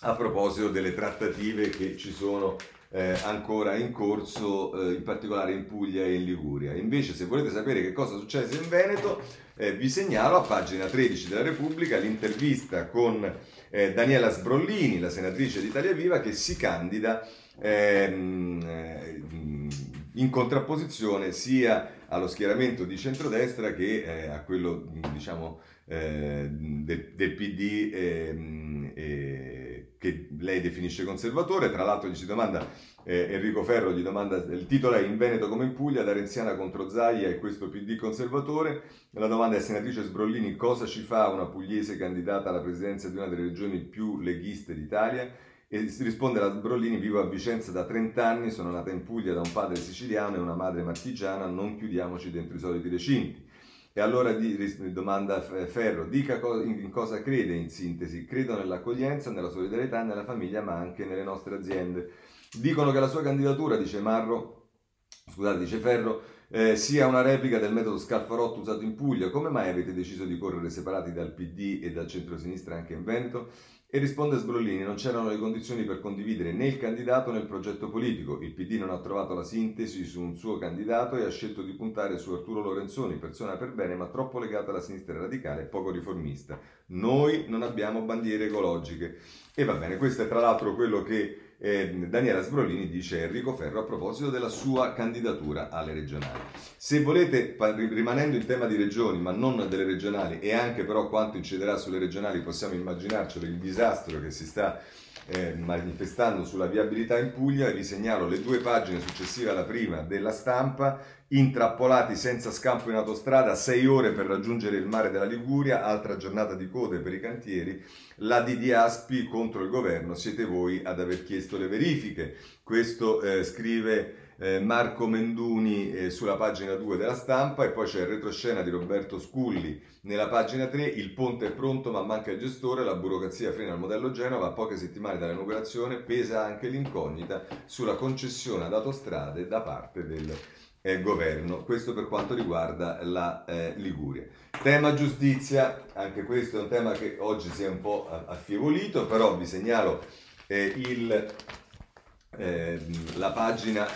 a proposito delle trattative che ci sono eh, ancora in corso, eh, in particolare in Puglia e in Liguria. Invece, se volete sapere che cosa succede in Veneto, eh, vi segnalo a pagina 13 della Repubblica l'intervista con eh, Daniela Sbrollini, la senatrice d'Italia Viva, che si candida ehm, eh, in contrapposizione sia allo schieramento di centrodestra che eh, a quello diciamo, del, del, PD eh, eh, che lei definisce conservatore. Tra l'altro gli si domanda, eh, Enrico Ferro gli domanda, il titolo è In Veneto come in Puglia, da Renziana contro Zaia e questo PD conservatore. La domanda è senatrice Sbrollini, cosa ci fa una pugliese candidata alla presidenza di una delle regioni più leghiste d'Italia? E si risponde alla Sbrollini, vivo a Vicenza da 30 anni, sono nata in Puglia da un padre siciliano e una madre marchigiana, non chiudiamoci dentro i soliti recinti. E allora domanda Ferro, dica in cosa crede in sintesi. Credo nell'accoglienza, nella solidarietà, nella famiglia, ma anche nelle nostre aziende. Dicono che la sua candidatura, dice Marro, scusate, dice Ferro, eh, sia una replica del metodo Scalfarotto usato in Puglia. Come mai avete deciso di correre separati dal PD e dal centro-sinistra anche in Veneto? E risponde Sbrollini, non c'erano le condizioni per condividere né il candidato né il progetto politico. Il PD non ha trovato la sintesi su un suo candidato e ha scelto di puntare su Arturo Lorenzoni, persona per bene ma troppo legata alla sinistra radicale e poco riformista. Noi non abbiamo bandiere ecologiche. E va bene, questo è tra l'altro quello che eh, Daniela Sbrolini dice Enrico Ferro a proposito della sua candidatura alle regionali. Se volete, rimanendo in tema di regioni, ma non delle regionali, e anche però quanto inciderà sulle regionali, possiamo immaginarcelo il disastro che si sta eh, manifestando sulla viabilità in Puglia, vi segnalo le due pagine successive alla prima della stampa, intrappolati senza scampo in autostrada, sei ore per raggiungere il mare della Liguria, altra giornata di code per i cantieri, la di Aspi contro il governo, siete voi ad aver chiesto le verifiche. Questo eh, scrive eh, Marco Menduni eh, sulla pagina 2 della stampa e poi c'è il retroscena di Roberto Sculli nella pagina 3, il ponte è pronto ma manca il gestore, la burocrazia frena il modello Genova, a poche settimane dall'inaugurazione pesa anche l'incognita sulla concessione ad autostrade da parte del eh, governo, questo per quanto riguarda la eh, Liguria. Tema giustizia, anche questo è un tema che oggi si è un po' affievolito, però vi segnalo eh, il, ehm, la pagina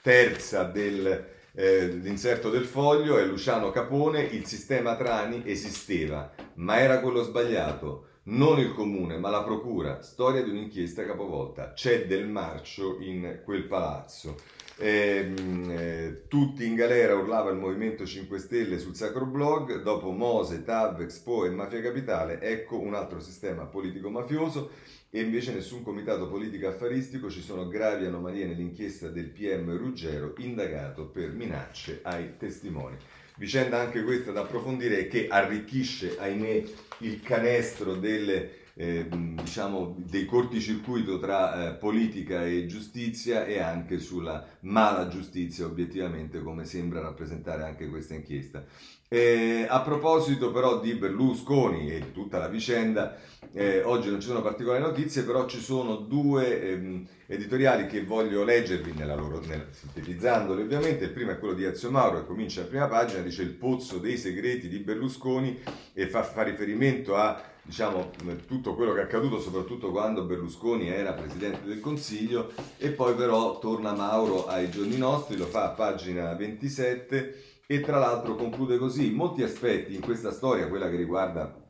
terza dell'inserto eh, del foglio, è Luciano Capone, il sistema Trani esisteva, ma era quello sbagliato non il comune, ma la procura, storia di un'inchiesta capovolta. C'è del marcio in quel palazzo. Eh, eh, tutti in galera urlava il Movimento 5 Stelle sul sacro blog, dopo Mose, TAV, Expo e Mafia Capitale, ecco un altro sistema politico-mafioso e invece nessun comitato politico affaristico, ci sono gravi anomalie nell'inchiesta del PM Ruggero indagato per minacce ai testimoni. Vicenda anche questa da approfondire che arricchisce, ahimè, il canestro delle eh, diciamo, dei corticircuito tra eh, politica e giustizia e anche sulla mala giustizia, obiettivamente, come sembra rappresentare anche questa inchiesta. Eh, a proposito però di Berlusconi e tutta la vicenda, eh, oggi non ci sono particolari notizie, però ci sono due ehm, editoriali che voglio leggervi nella loro, nel, sintetizzandoli ovviamente. Il primo è quello di Ezio Mauro che comincia la prima pagina, dice il pozzo dei segreti di Berlusconi e fa, fa riferimento a diciamo, tutto quello che è accaduto, soprattutto quando Berlusconi era Presidente del Consiglio, e poi però torna Mauro ai giorni nostri, lo fa a pagina 27 e tra l'altro conclude così, molti aspetti in questa storia, quella che riguarda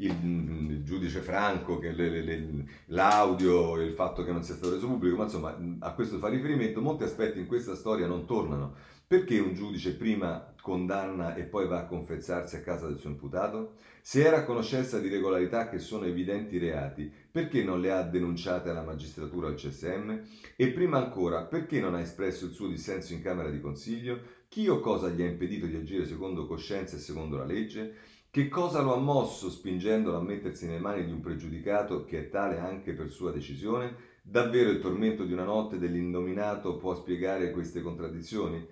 il, il giudice Franco, le, le, le, l'audio, il fatto che non sia stato reso pubblico, ma insomma a questo fa riferimento, molti aspetti in questa storia non tornano. Perché un giudice prima condanna e poi va a confessarsi a casa del suo imputato? Se era a conoscenza di regolarità che sono evidenti reati, perché non le ha denunciate alla magistratura al CSM? E prima ancora, perché non ha espresso il suo dissenso in Camera di Consiglio? Chi o cosa gli ha impedito di agire secondo coscienza e secondo la legge? Che cosa lo ha mosso spingendolo a mettersi nelle mani di un pregiudicato che è tale anche per sua decisione? Davvero il tormento di una notte dell'indominato può spiegare queste contraddizioni?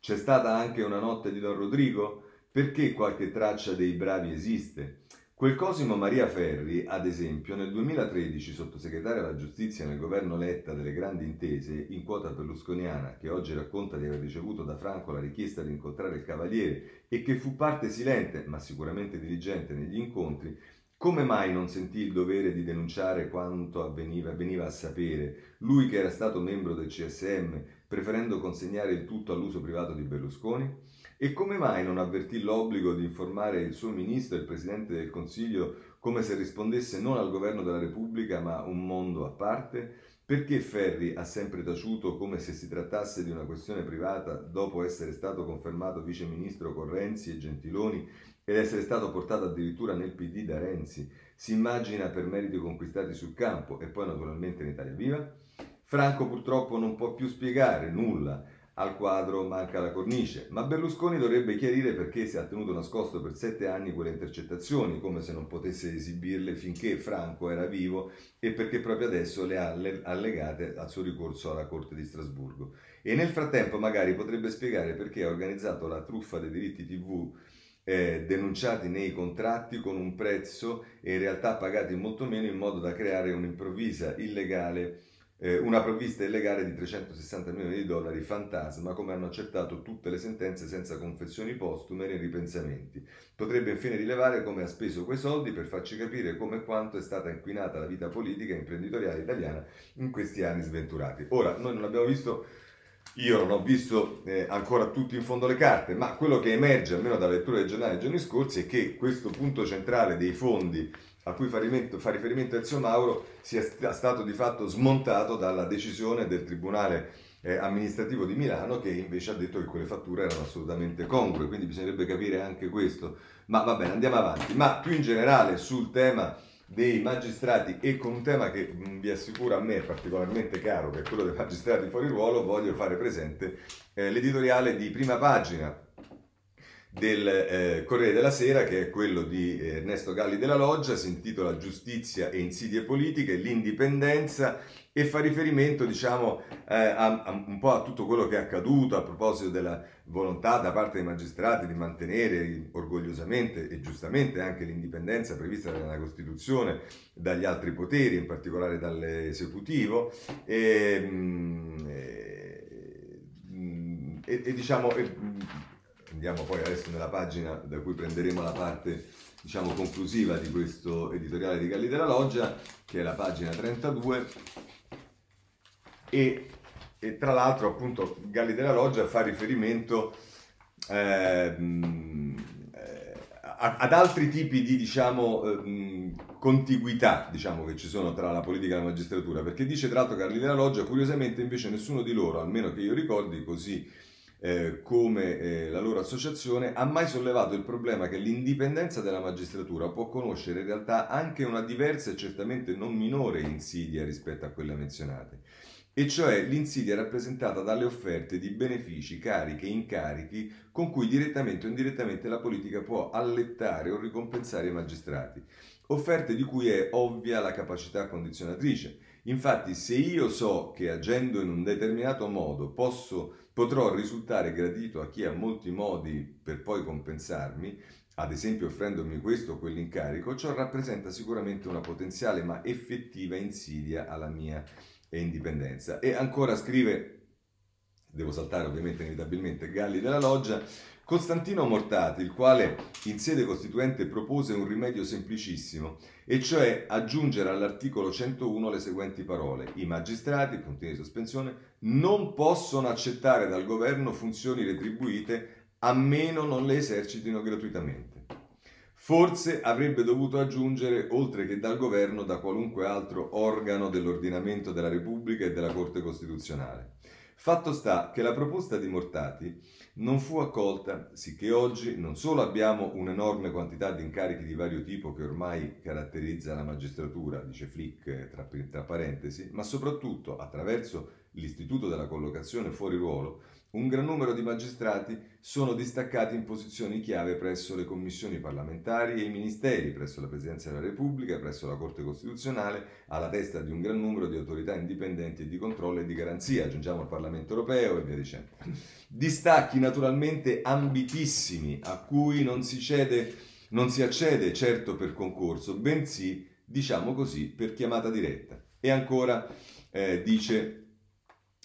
C'è stata anche una notte di Don Rodrigo? Perché qualche traccia dei bravi esiste? Quel Cosimo Maria Ferri, ad esempio, nel 2013 sottosegretario alla giustizia nel governo Letta delle grandi intese in quota berlusconiana, che oggi racconta di aver ricevuto da Franco la richiesta di incontrare il Cavaliere e che fu parte silente, ma sicuramente diligente negli incontri, come mai non sentì il dovere di denunciare quanto avveniva, veniva a sapere, lui che era stato membro del CSM, preferendo consegnare il tutto all'uso privato di Berlusconi? E come mai non avvertì l'obbligo di informare il suo ministro e il Presidente del Consiglio come se rispondesse non al governo della Repubblica ma un mondo a parte? Perché Ferri ha sempre taciuto come se si trattasse di una questione privata dopo essere stato confermato viceministro con Renzi e Gentiloni ed essere stato portato addirittura nel PD da Renzi? Si immagina per meriti conquistati sul campo e poi naturalmente in Italia Viva? Franco purtroppo non può più spiegare nulla, al quadro manca la cornice, ma Berlusconi dovrebbe chiarire perché si è tenuto nascosto per sette anni quelle intercettazioni, come se non potesse esibirle finché Franco era vivo e perché proprio adesso le ha allegate al suo ricorso alla Corte di Strasburgo. E nel frattempo magari potrebbe spiegare perché ha organizzato la truffa dei diritti TV eh, denunciati nei contratti con un prezzo e in realtà pagati molto meno in modo da creare un'improvvisa illegale eh, una provvista illegale di 360 milioni di dollari fantasma, come hanno accertato tutte le sentenze senza confessioni postume né ripensamenti. Potrebbe infine rilevare come ha speso quei soldi per farci capire come e quanto è stata inquinata la vita politica e imprenditoriale italiana in questi anni sventurati. Ora, noi non abbiamo visto io non ho visto eh, ancora tutti in fondo le carte, ma quello che emerge, almeno dalla lettura del giornale dei giorni scorsi, è che questo punto centrale dei fondi a cui fa riferimento, fa riferimento Ezio Mauro sia st- stato di fatto smontato dalla decisione del Tribunale eh, amministrativo di Milano che invece ha detto che quelle fatture erano assolutamente congrue, quindi bisognerebbe capire anche questo. Ma va bene, andiamo avanti. Ma più in generale sul tema dei magistrati e con un tema che mm, vi assicuro a me è particolarmente caro, che è quello dei magistrati fuori ruolo, voglio fare presente eh, l'editoriale di prima pagina del eh, Corriere della Sera, che è quello di Ernesto Galli della Loggia, si intitola Giustizia e insidie politiche, l'indipendenza e fa riferimento diciamo, eh, a, a, un po' a tutto quello che è accaduto a proposito della volontà da parte dei magistrati di mantenere orgogliosamente e giustamente anche l'indipendenza prevista nella Costituzione dagli altri poteri, in particolare dall'esecutivo. E, mm, e, mm, e, e diciamo, andiamo poi adesso nella pagina da cui prenderemo la parte diciamo, conclusiva di questo editoriale di Galli della Loggia, che è la pagina 32, e, e tra l'altro appunto Galli della Loggia fa riferimento ehm, eh, ad altri tipi di diciamo, eh, contiguità diciamo, che ci sono tra la politica e la magistratura, perché dice tra l'altro Galli della Loggia, curiosamente invece nessuno di loro, almeno che io ricordi, così eh, come eh, la loro associazione, ha mai sollevato il problema che l'indipendenza della magistratura può conoscere in realtà anche una diversa e certamente non minore insidia rispetto a quelle menzionate e cioè l'insidia rappresentata dalle offerte di benefici, cariche incarichi con cui direttamente o indirettamente la politica può allettare o ricompensare i magistrati, offerte di cui è ovvia la capacità condizionatrice. Infatti, se io so che agendo in un determinato modo posso, potrò risultare gradito a chi ha molti modi per poi compensarmi, ad esempio offrendomi questo o quell'incarico, ciò rappresenta sicuramente una potenziale ma effettiva insidia alla mia indipendenza. E ancora scrive, devo saltare ovviamente inevitabilmente, Galli della Loggia, Costantino Mortati, il quale in sede costituente propose un rimedio semplicissimo, e cioè aggiungere all'articolo 101 le seguenti parole. I magistrati, puntini di sospensione, non possono accettare dal governo funzioni retribuite a meno non le esercitino gratuitamente. Forse avrebbe dovuto aggiungere, oltre che dal governo, da qualunque altro organo dell'ordinamento della Repubblica e della Corte Costituzionale. Fatto sta che la proposta di Mortati non fu accolta, sicché oggi non solo abbiamo un'enorme quantità di incarichi di vario tipo che ormai caratterizza la magistratura, dice Flick tra, tra parentesi, ma soprattutto attraverso l'istituto della collocazione fuori ruolo, un gran numero di magistrati sono distaccati in posizioni chiave presso le commissioni parlamentari e i ministeri, presso la Presidenza della Repubblica, presso la Corte Costituzionale, alla testa di un gran numero di autorità indipendenti di controllo e di garanzia, aggiungiamo al Parlamento europeo e via dicendo. Distacchi naturalmente ambitissimi a cui non si, cede, non si accede certo per concorso, bensì, diciamo così, per chiamata diretta. E ancora eh, dice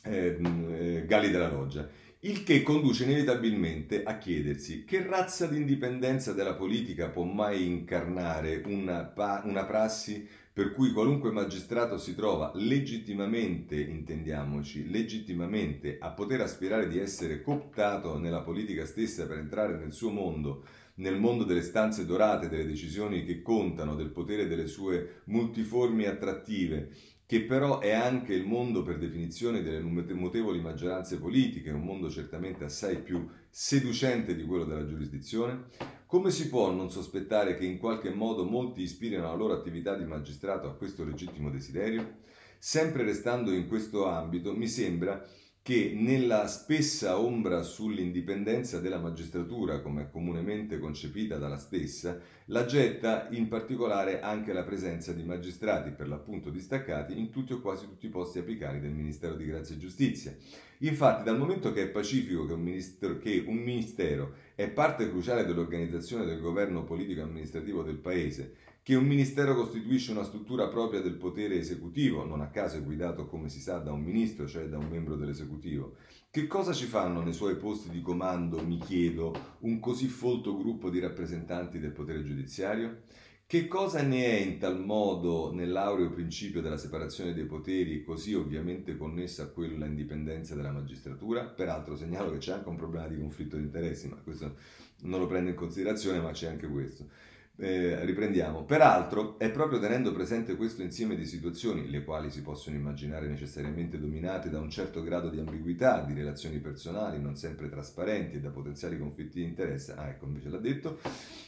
eh, Galli della Loggia. Il che conduce inevitabilmente a chiedersi che razza di indipendenza della politica può mai incarnare una, pa- una prassi per cui qualunque magistrato si trova legittimamente, intendiamoci, legittimamente a poter aspirare di essere cooptato nella politica stessa per entrare nel suo mondo, nel mondo delle stanze dorate, delle decisioni che contano, del potere delle sue multiformi attrattive che però è anche il mondo per definizione delle mutevoli maggioranze politiche, un mondo certamente assai più seducente di quello della giurisdizione? Come si può non sospettare che in qualche modo molti ispirino la loro attività di magistrato a questo legittimo desiderio? Sempre restando in questo ambito, mi sembra che nella spessa ombra sull'indipendenza della magistratura, come comunemente concepita dalla stessa, la getta in particolare anche la presenza di magistrati per l'appunto distaccati in tutti o quasi tutti i posti apicali del Ministero di Grazia e Giustizia. Infatti, dal momento che è pacifico che un, ministero, che un ministero è parte cruciale dell'organizzazione del governo politico e amministrativo del Paese, che un ministero costituisce una struttura propria del potere esecutivo, non a caso è guidato come si sa da un ministro, cioè da un membro dell'esecutivo. Che cosa ci fanno nei suoi posti di comando, mi chiedo, un così folto gruppo di rappresentanti del potere giudiziario? Che cosa ne è in tal modo nell'aureo principio della separazione dei poteri, così ovviamente connessa a quella indipendenza della magistratura? Peraltro segnalo che c'è anche un problema di conflitto di interessi, ma questo non lo prendo in considerazione, ma c'è anche questo. Eh, riprendiamo. Peraltro è proprio tenendo presente questo insieme di situazioni, le quali si possono immaginare necessariamente dominate da un certo grado di ambiguità, di relazioni personali non sempre trasparenti e da potenziali conflitti di interesse, ah ecco invece l'ha detto,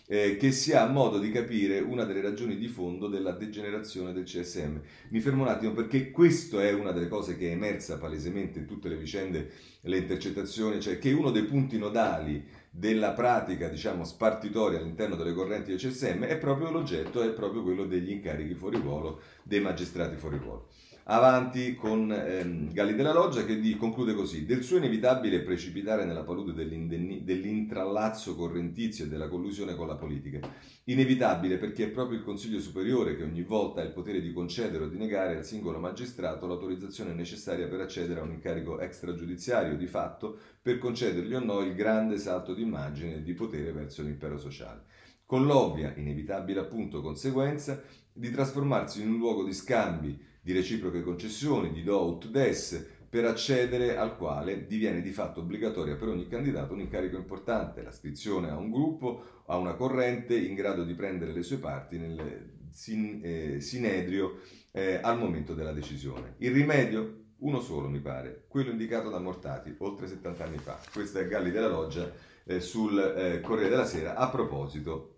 eh, che si ha modo di capire una delle ragioni di fondo della degenerazione del CSM. Mi fermo un attimo perché questo è una delle cose che è emersa palesemente in tutte le vicende, le intercettazioni, cioè che uno dei punti nodali della pratica, diciamo, spartitoria all'interno delle correnti del CSM è proprio l'oggetto, è proprio quello degli incarichi fuori ruolo, dei magistrati fuori ruolo. Avanti con ehm, Galli della Loggia che di, conclude così: Del suo inevitabile precipitare nella palude dell'intrallazzo correntizio e della collusione con la politica. Inevitabile perché è proprio il Consiglio Superiore che ogni volta ha il potere di concedere o di negare al singolo magistrato l'autorizzazione necessaria per accedere a un incarico extragiudiziario, di fatto per concedergli o no il grande salto di immagine e di potere verso l'impero sociale. Con l'ovvia, inevitabile appunto conseguenza di trasformarsi in un luogo di scambi di reciproche concessioni, di do ut des, per accedere al quale diviene di fatto obbligatoria per ogni candidato un incarico importante, l'ascrizione a un gruppo, a una corrente in grado di prendere le sue parti nel sin, eh, sinedrio eh, al momento della decisione. Il rimedio? Uno solo, mi pare, quello indicato da Mortati oltre 70 anni fa. Questo è Galli della Loggia eh, sul eh, Corriere della Sera a proposito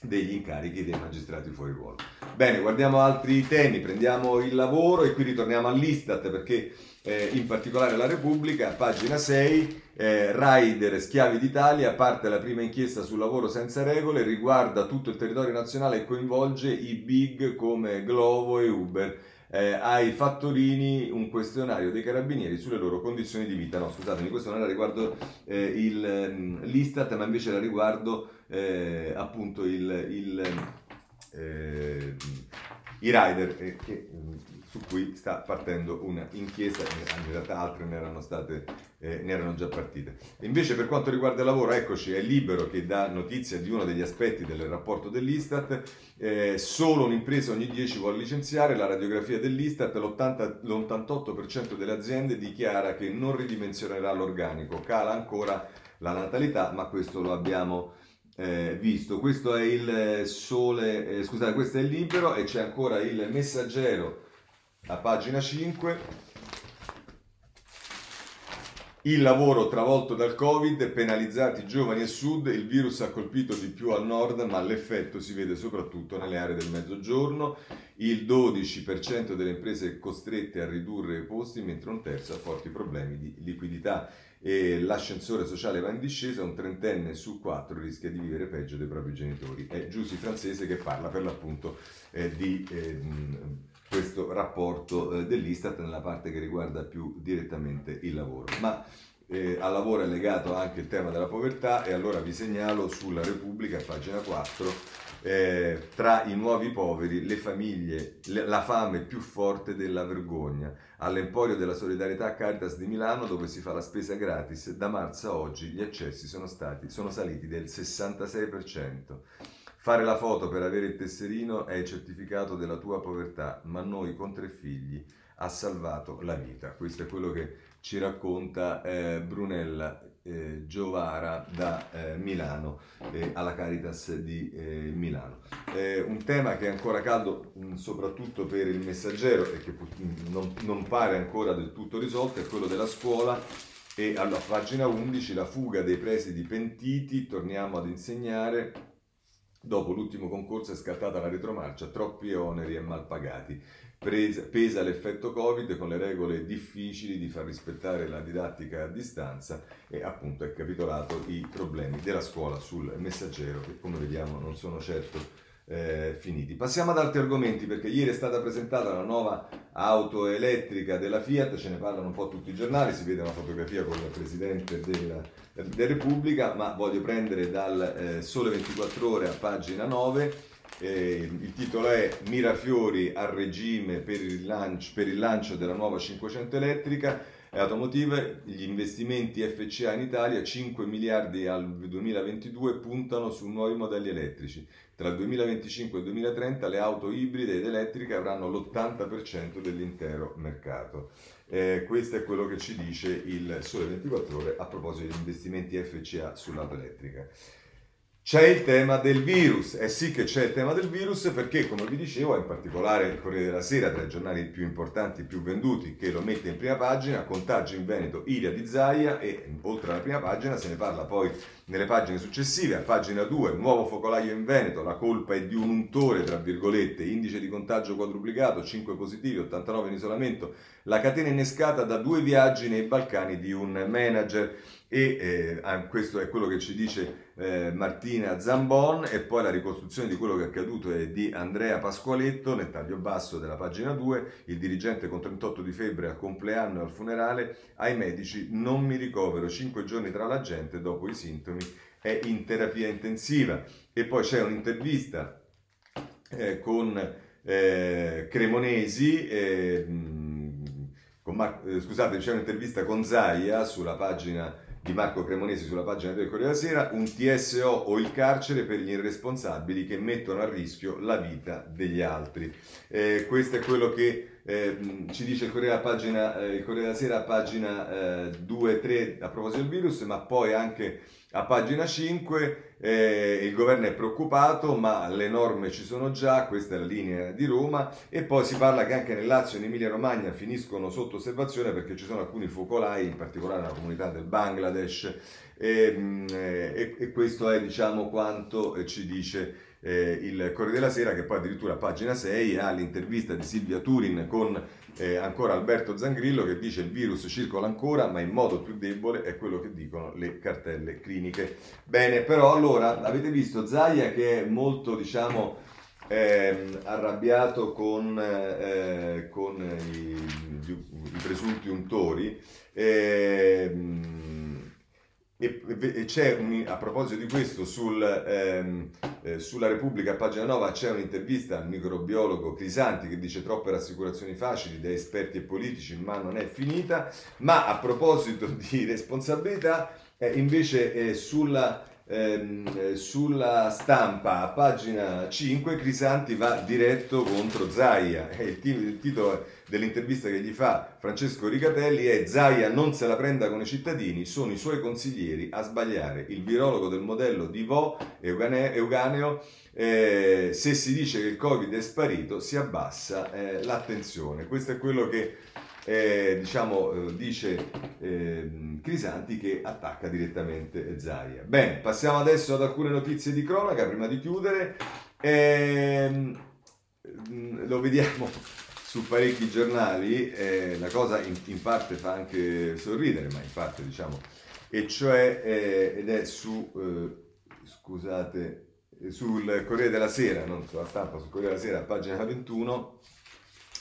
degli incarichi dei magistrati fuori ruolo. Bene, guardiamo altri temi, prendiamo il lavoro e qui ritorniamo all'Istat perché eh, in particolare la Repubblica, pagina 6, eh, Raider Schiavi d'Italia, parte la prima inchiesta sul lavoro senza regole, riguarda tutto il territorio nazionale e coinvolge i big come Glovo e Uber. Eh, ai fattorini un questionario dei carabinieri sulle loro condizioni di vita. No, scusatemi, questo non era riguardo eh, il, mm, l'Istat, ma invece era riguardo eh, appunto il, il, eh, i rider eh, che, su cui sta partendo un'inchiesta, in realtà altre ne erano, state, eh, ne erano già partite. Invece per quanto riguarda il lavoro, eccoci, è libero che dà notizia di uno degli aspetti del rapporto dell'Istat, eh, solo un'impresa ogni 10 vuole licenziare, la radiografia dell'Istat, l'88% delle aziende dichiara che non ridimensionerà l'organico, cala ancora la natalità, ma questo lo abbiamo eh, visto. Questo è il sole, eh, scusate, questo è il libero e c'è ancora il messaggero a pagina 5. Il lavoro travolto dal Covid, penalizzati giovani e sud, il virus ha colpito di più al nord, ma l'effetto si vede soprattutto nelle aree del mezzogiorno. Il 12% delle imprese è costrette a ridurre i posti, mentre un terzo ha forti problemi di liquidità e l'ascensore sociale va in discesa, un trentenne su quattro rischia di vivere peggio dei propri genitori. È Giussi francese che parla per l'appunto eh, di eh, questo rapporto eh, dell'Istat nella parte che riguarda più direttamente il lavoro. Ma eh, al lavoro è legato anche il tema della povertà e allora vi segnalo sulla Repubblica, pagina 4, eh, tra i nuovi poveri, le famiglie, le, la fame più forte della vergogna. All'Emporio della Solidarietà Caritas di Milano, dove si fa la spesa gratis, da marzo a oggi gli accessi sono, stati, sono saliti del 66%. Fare la foto per avere il tesserino è il certificato della tua povertà, ma noi con tre figli ha salvato la vita. Questo è quello che ci racconta eh, Brunella eh, Giovara da eh, Milano eh, alla Caritas di eh, Milano. un tema che è ancora caldo mh, soprattutto per il messaggero e che mh, non, non, pare ancora del tutto risolto è quello della scuola e alla pagina 11 la fuga dei presidi pentiti, torniamo ad insegnare. Dopo l'ultimo concorso è scattata la retromarcia, troppi oneri e mal pagati presa, pesa l'effetto Covid con le regole difficili di far rispettare la didattica a distanza e appunto è capitolato i problemi della scuola sul messaggero che come vediamo non sono certo eh, finiti. Passiamo ad altri argomenti perché ieri è stata presentata la nuova auto elettrica della Fiat, ce ne parlano un po' tutti i giornali, si vede una fotografia con il Presidente della, della Repubblica, ma voglio prendere dal eh, Sole 24 ore a pagina 9 Eh, il titolo è Mirafiori a regime per il, lancio, per il lancio della nuova 500 elettrica. Automotive, gli investimenti FCA in Italia 5 miliardi al 2022 puntano su nuovi modelli elettrici. Tra il 2025 e il 2030 le auto ibride ed elettriche avranno l'80% dell'intero mercato. Eh, questo è quello che ci dice il Sole 24 Ore a proposito degli investimenti FCA sull'auto elettrica. C'è il tema del virus, eh sì che c'è il tema del virus perché, come vi dicevo, in particolare il Corriere della Sera, tra i giornali più importanti, più venduti, che lo mette in prima pagina, contagio in Veneto, Iria di Zaia e oltre alla prima pagina se ne parla poi nelle pagine successive, a pagina 2, nuovo focolaio in Veneto, la colpa è di un untore, tra virgolette, indice di contagio quadruplicato, 5 positivi, 89 in isolamento, la catena innescata da due viaggi nei Balcani di un manager e eh, ah, questo è quello che ci dice eh, Martina Zambon e poi la ricostruzione di quello che è accaduto è di Andrea Pasqualetto nel taglio basso della pagina 2, il dirigente con 38 di febbre al compleanno e al funerale, ai medici non mi ricovero. 5 giorni tra la gente dopo i sintomi, è in terapia intensiva. E poi c'è un'intervista eh, con eh, Cremonesi eh, con Mar- eh, scusate c'è un'intervista con Zaia sulla pagina di Marco Cremonesi sulla pagina del Corriere della Sera, un TSO o il carcere per gli irresponsabili che mettono a rischio la vita degli altri. Eh, questo è quello che eh, ci dice il Corriere, pagina, eh, il Corriere della Sera pagina 2-3 eh, a proposito del virus, ma poi anche a pagina 5 eh, il governo è preoccupato, ma le norme ci sono già, questa è la linea di Roma, e poi si parla che anche nel Lazio e in Emilia Romagna finiscono sotto osservazione perché ci sono alcuni focolai, in particolare nella comunità del Bangladesh, e, mm, eh, e, e questo è diciamo quanto ci dice eh, il Corriere della Sera, che poi addirittura a pagina 6 ha l'intervista di Silvia Turin con eh, ancora Alberto Zangrillo che dice il virus circola ancora ma in modo più debole è quello che dicono le cartelle cliniche. Bene, però allora avete visto Zaia che è molto diciamo eh, arrabbiato con, eh, con i, i, presunti untori. Eh, e, e c'è un, a proposito di questo sul, ehm, eh, sulla Repubblica, pagina 9, c'è un'intervista al microbiologo Crisanti che dice troppe rassicurazioni facili da esperti e politici, ma non è finita. Ma a proposito di responsabilità, eh, invece eh, sulla ehm, sulla stampa a pagina 5 Crisanti va diretto contro Zaia. Il, t- il titolo dell'intervista che gli fa Francesco Rigatelli è Zaia non se la prenda con i cittadini sono i suoi consiglieri a sbagliare il virologo del modello di Vo Euganeo eh, se si dice che il covid è sparito si abbassa eh, l'attenzione. Questo è quello che eh, diciamo, eh, dice eh, Crisanti che attacca direttamente Zaia. Bene, passiamo adesso ad alcune notizie di cronaca prima di chiudere. Eh, lo vediamo su parecchi giornali, eh, la cosa in, in, parte fa anche sorridere, ma in parte diciamo, e cioè, eh, ed è su, scusate, sul Corriere della Sera, non sulla stampa, sul Corriere della Sera, pagina 21,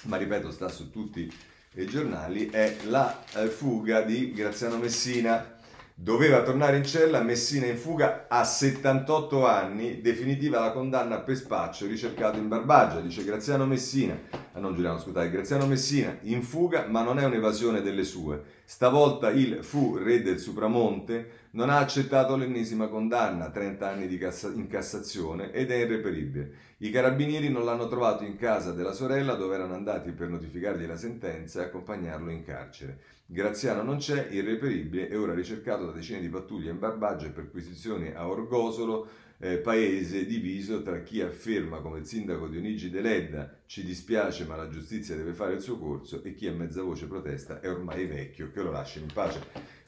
ma ripeto, sta su tutti e giornali è la eh, fuga di Graziano Messina. Doveva tornare in cella, Messina in fuga a 78 anni, definitiva la condanna per spaccio ricercato in Barbagia, dice Graziano Messina, ah, non Giuliano scusate, Graziano Messina in fuga ma non è un'evasione delle sue. Stavolta il fu re del Supramonte non ha accettato l'ennesima condanna, 30 anni di cassa- in Cassazione, ed è irreperibile. I carabinieri non l'hanno trovato in casa della sorella dove erano andati per notificargli la sentenza e accompagnarlo in carcere. Graziano non c'è, irreperibile, è ora ricercato da decine di pattuglie in Barbaggio e perquisizioni a Orgosolo, eh, paese diviso tra chi afferma come il sindaco Dionigi Deledda ci dispiace ma la giustizia deve fare il suo corso e chi a mezza voce protesta è ormai vecchio, che lo lasci in pace.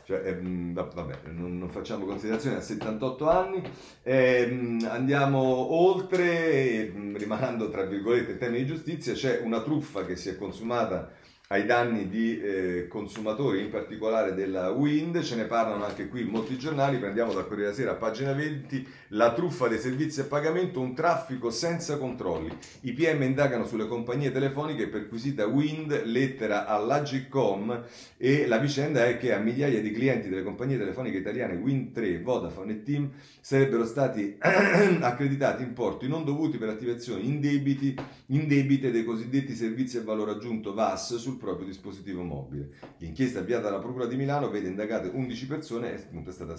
Cioè, ehm, vabbè, non, non, facciamo considerazioni a 78 anni, ehm, andiamo oltre, ehm, rimanendo tra virgolette in termini di giustizia, c'è una truffa che si è consumata ai danni di eh, consumatori, in particolare della Wind, ce ne parlano anche qui molti giornali, prendiamo dal Corriere della Sera, pagina 20, la truffa dei servizi a pagamento, un traffico senza controlli. I PM indagano sulle compagnie telefoniche perquisita Wind, lettera all'Agicom e la vicenda è che a migliaia di clienti delle compagnie telefoniche italiane Wind 3, Vodafone e Team sarebbero stati accreditati importi non dovuti per attivazioni indebite dei cosiddetti servizi a valore aggiunto VAS sul proprio dispositivo mobile. L'inchiesta avviata dalla Procura di Milano vede indagate 11 persone e è stata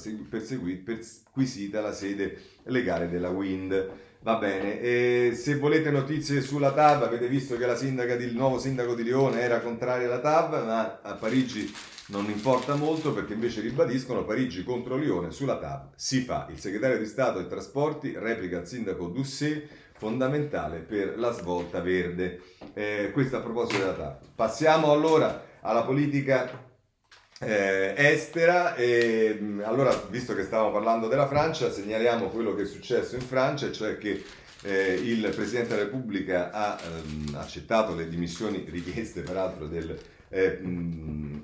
perquisita la sede legale della Wind. Va bene, e se volete notizie sulla TAV, avete visto che di, il nuovo sindaco di Lione era contraria alla TAV, ma a Parigi non importa molto perché invece ribadiscono Parigi contro Lione sulla TAV. Si fa. Il segretario di Stato ai trasporti replica il sindaco Doucet fondamentale per la svolta verde. Eh, questo a proposito della TAP. Passiamo allora alla politica eh, estera. E, mm, allora, visto che stavamo parlando della Francia, segnaliamo quello che è successo in Francia, cioè che eh, il Presidente della Repubblica ha ehm, accettato le dimissioni richieste peraltro del, eh, mm,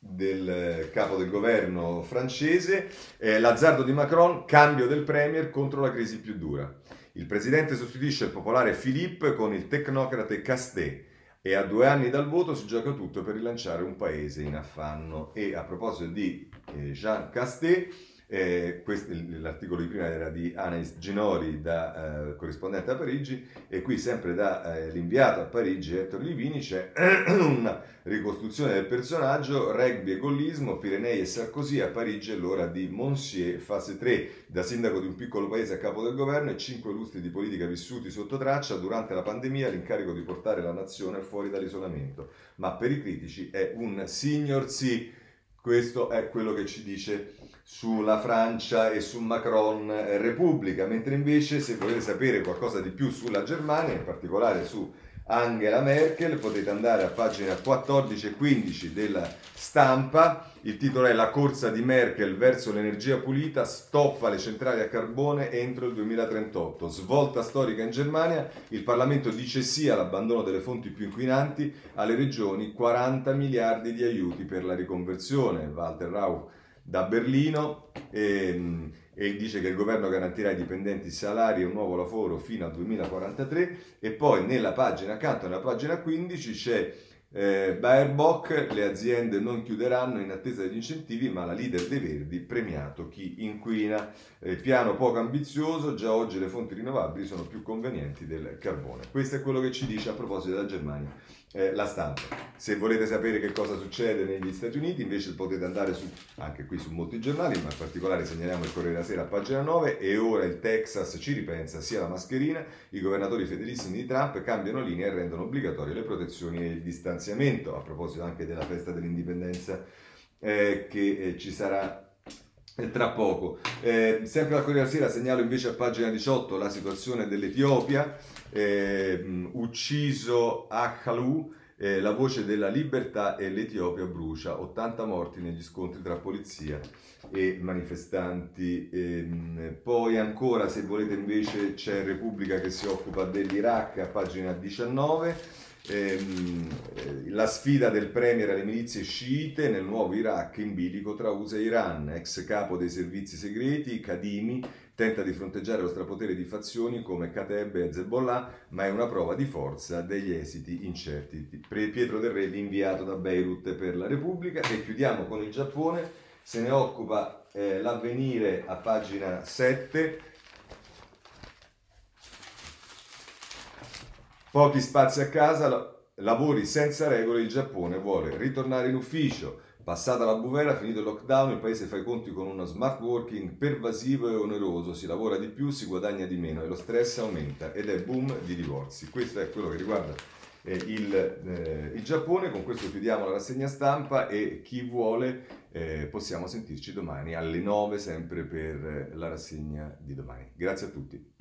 del capo del governo francese, eh, l'azzardo di Macron, cambio del Premier contro la crisi più dura. Il presidente sostituisce il popolare Philippe con il tecnocrate Castet e a due anni dal voto si gioca tutto per rilanciare un paese in affanno. E a proposito di eh, Jean Castet, eh, questo, l'articolo di prima era di Anaïs Ginori, da eh, corrispondente a Parigi, e qui sempre dall'inviato eh, a Parigi Ettore Livini c'è una ricostruzione del personaggio, rugby e gollismo, Pirenei e Sarkozy, a Parigi è l'ora di Monsieur, fase 3, da sindaco di un piccolo paese a capo del governo e 5 lustri di politica vissuti sotto traccia, durante la pandemia l'incarico di portare la nazione fuori dall'isolamento, ma per i critici è un signor sì, questo è quello che ci dice sulla Francia e su Macron eh, Repubblica, mentre invece se volete sapere qualcosa di più sulla Germania, in particolare su Angela Merkel, potete andare a pagina 14 e 15 della stampa, il titolo è La corsa di Merkel verso l'energia pulita, stoppa le centrali a carbone entro il 2038, svolta storica in Germania, il Parlamento dice sì all'abbandono delle fonti più inquinanti, alle regioni 40 miliardi di aiuti per la riconversione, Walter Rauch da Berlino e, ehm, e, dice che il governo garantirà ai dipendenti salari e un nuovo lavoro fino al 2043 e poi nella pagina accanto, nella pagina 15 c'è eh, Bayer Bock, le aziende non chiuderanno in attesa degli incentivi, ma la leader dei Verdi premiato chi inquina. Eh, piano poco ambizioso, già oggi le fonti rinnovabili sono più convenienti del carbone. Questo è quello che ci dice a proposito della Germania eh, la stampa. Se volete sapere che cosa succede negli Stati Uniti, invece potete andare su, anche qui su molti giornali, ma in particolare segnaliamo il Corriere della Sera a pagina 9 e ora il Texas ci ripensa sia la mascherina, i governatori fedelissimi di Trump cambiano linea e rendono obbligatorie le protezioni e il distanziamento, a proposito anche della festa dell'indipendenza eh, che eh, ci sarà eh, tra poco. Eh, sempre al Corriere della Sera segnalo invece a pagina 18 la situazione dell'Etiopia, eh, ucciso Akhalu, eh, la voce della libertà e l'Etiopia brucia, 80 morti negli scontri tra polizia e manifestanti. Ehm, poi ancora, se volete invece, c'è Repubblica che si occupa dell'Iraq a pagina 19 ehm, eh, la sfida del premier alle milizie sciite nel nuovo Iraq in bilico tra USA e Iran, ex capo dei servizi segreti, Kadimi, tenta di fronteggiare lo strapotere di fazioni come Kateb e Hezbollah, ma è una prova di forza degli esiti incerti. Pietro Del Re, inviato da Beirut per la Repubblica, e chiudiamo con il Giappone, se ne occupa eh, l'avvenire a pagina 7 Pochi spazi a casa, lavori senza regole, il Giappone vuole ritornare in ufficio. Passata la bufera, finito il lockdown, il paese fa i conti con uno smart working pervasivo e oneroso, si lavora di più, si guadagna di meno e lo stress aumenta ed è boom di divorzi. Questo è quello che riguarda eh, il, eh, il, Giappone. Con questo chiudiamo la rassegna stampa e chi vuole eh, possiamo sentirci domani alle 9 sempre per la rassegna di domani. Grazie a tutti.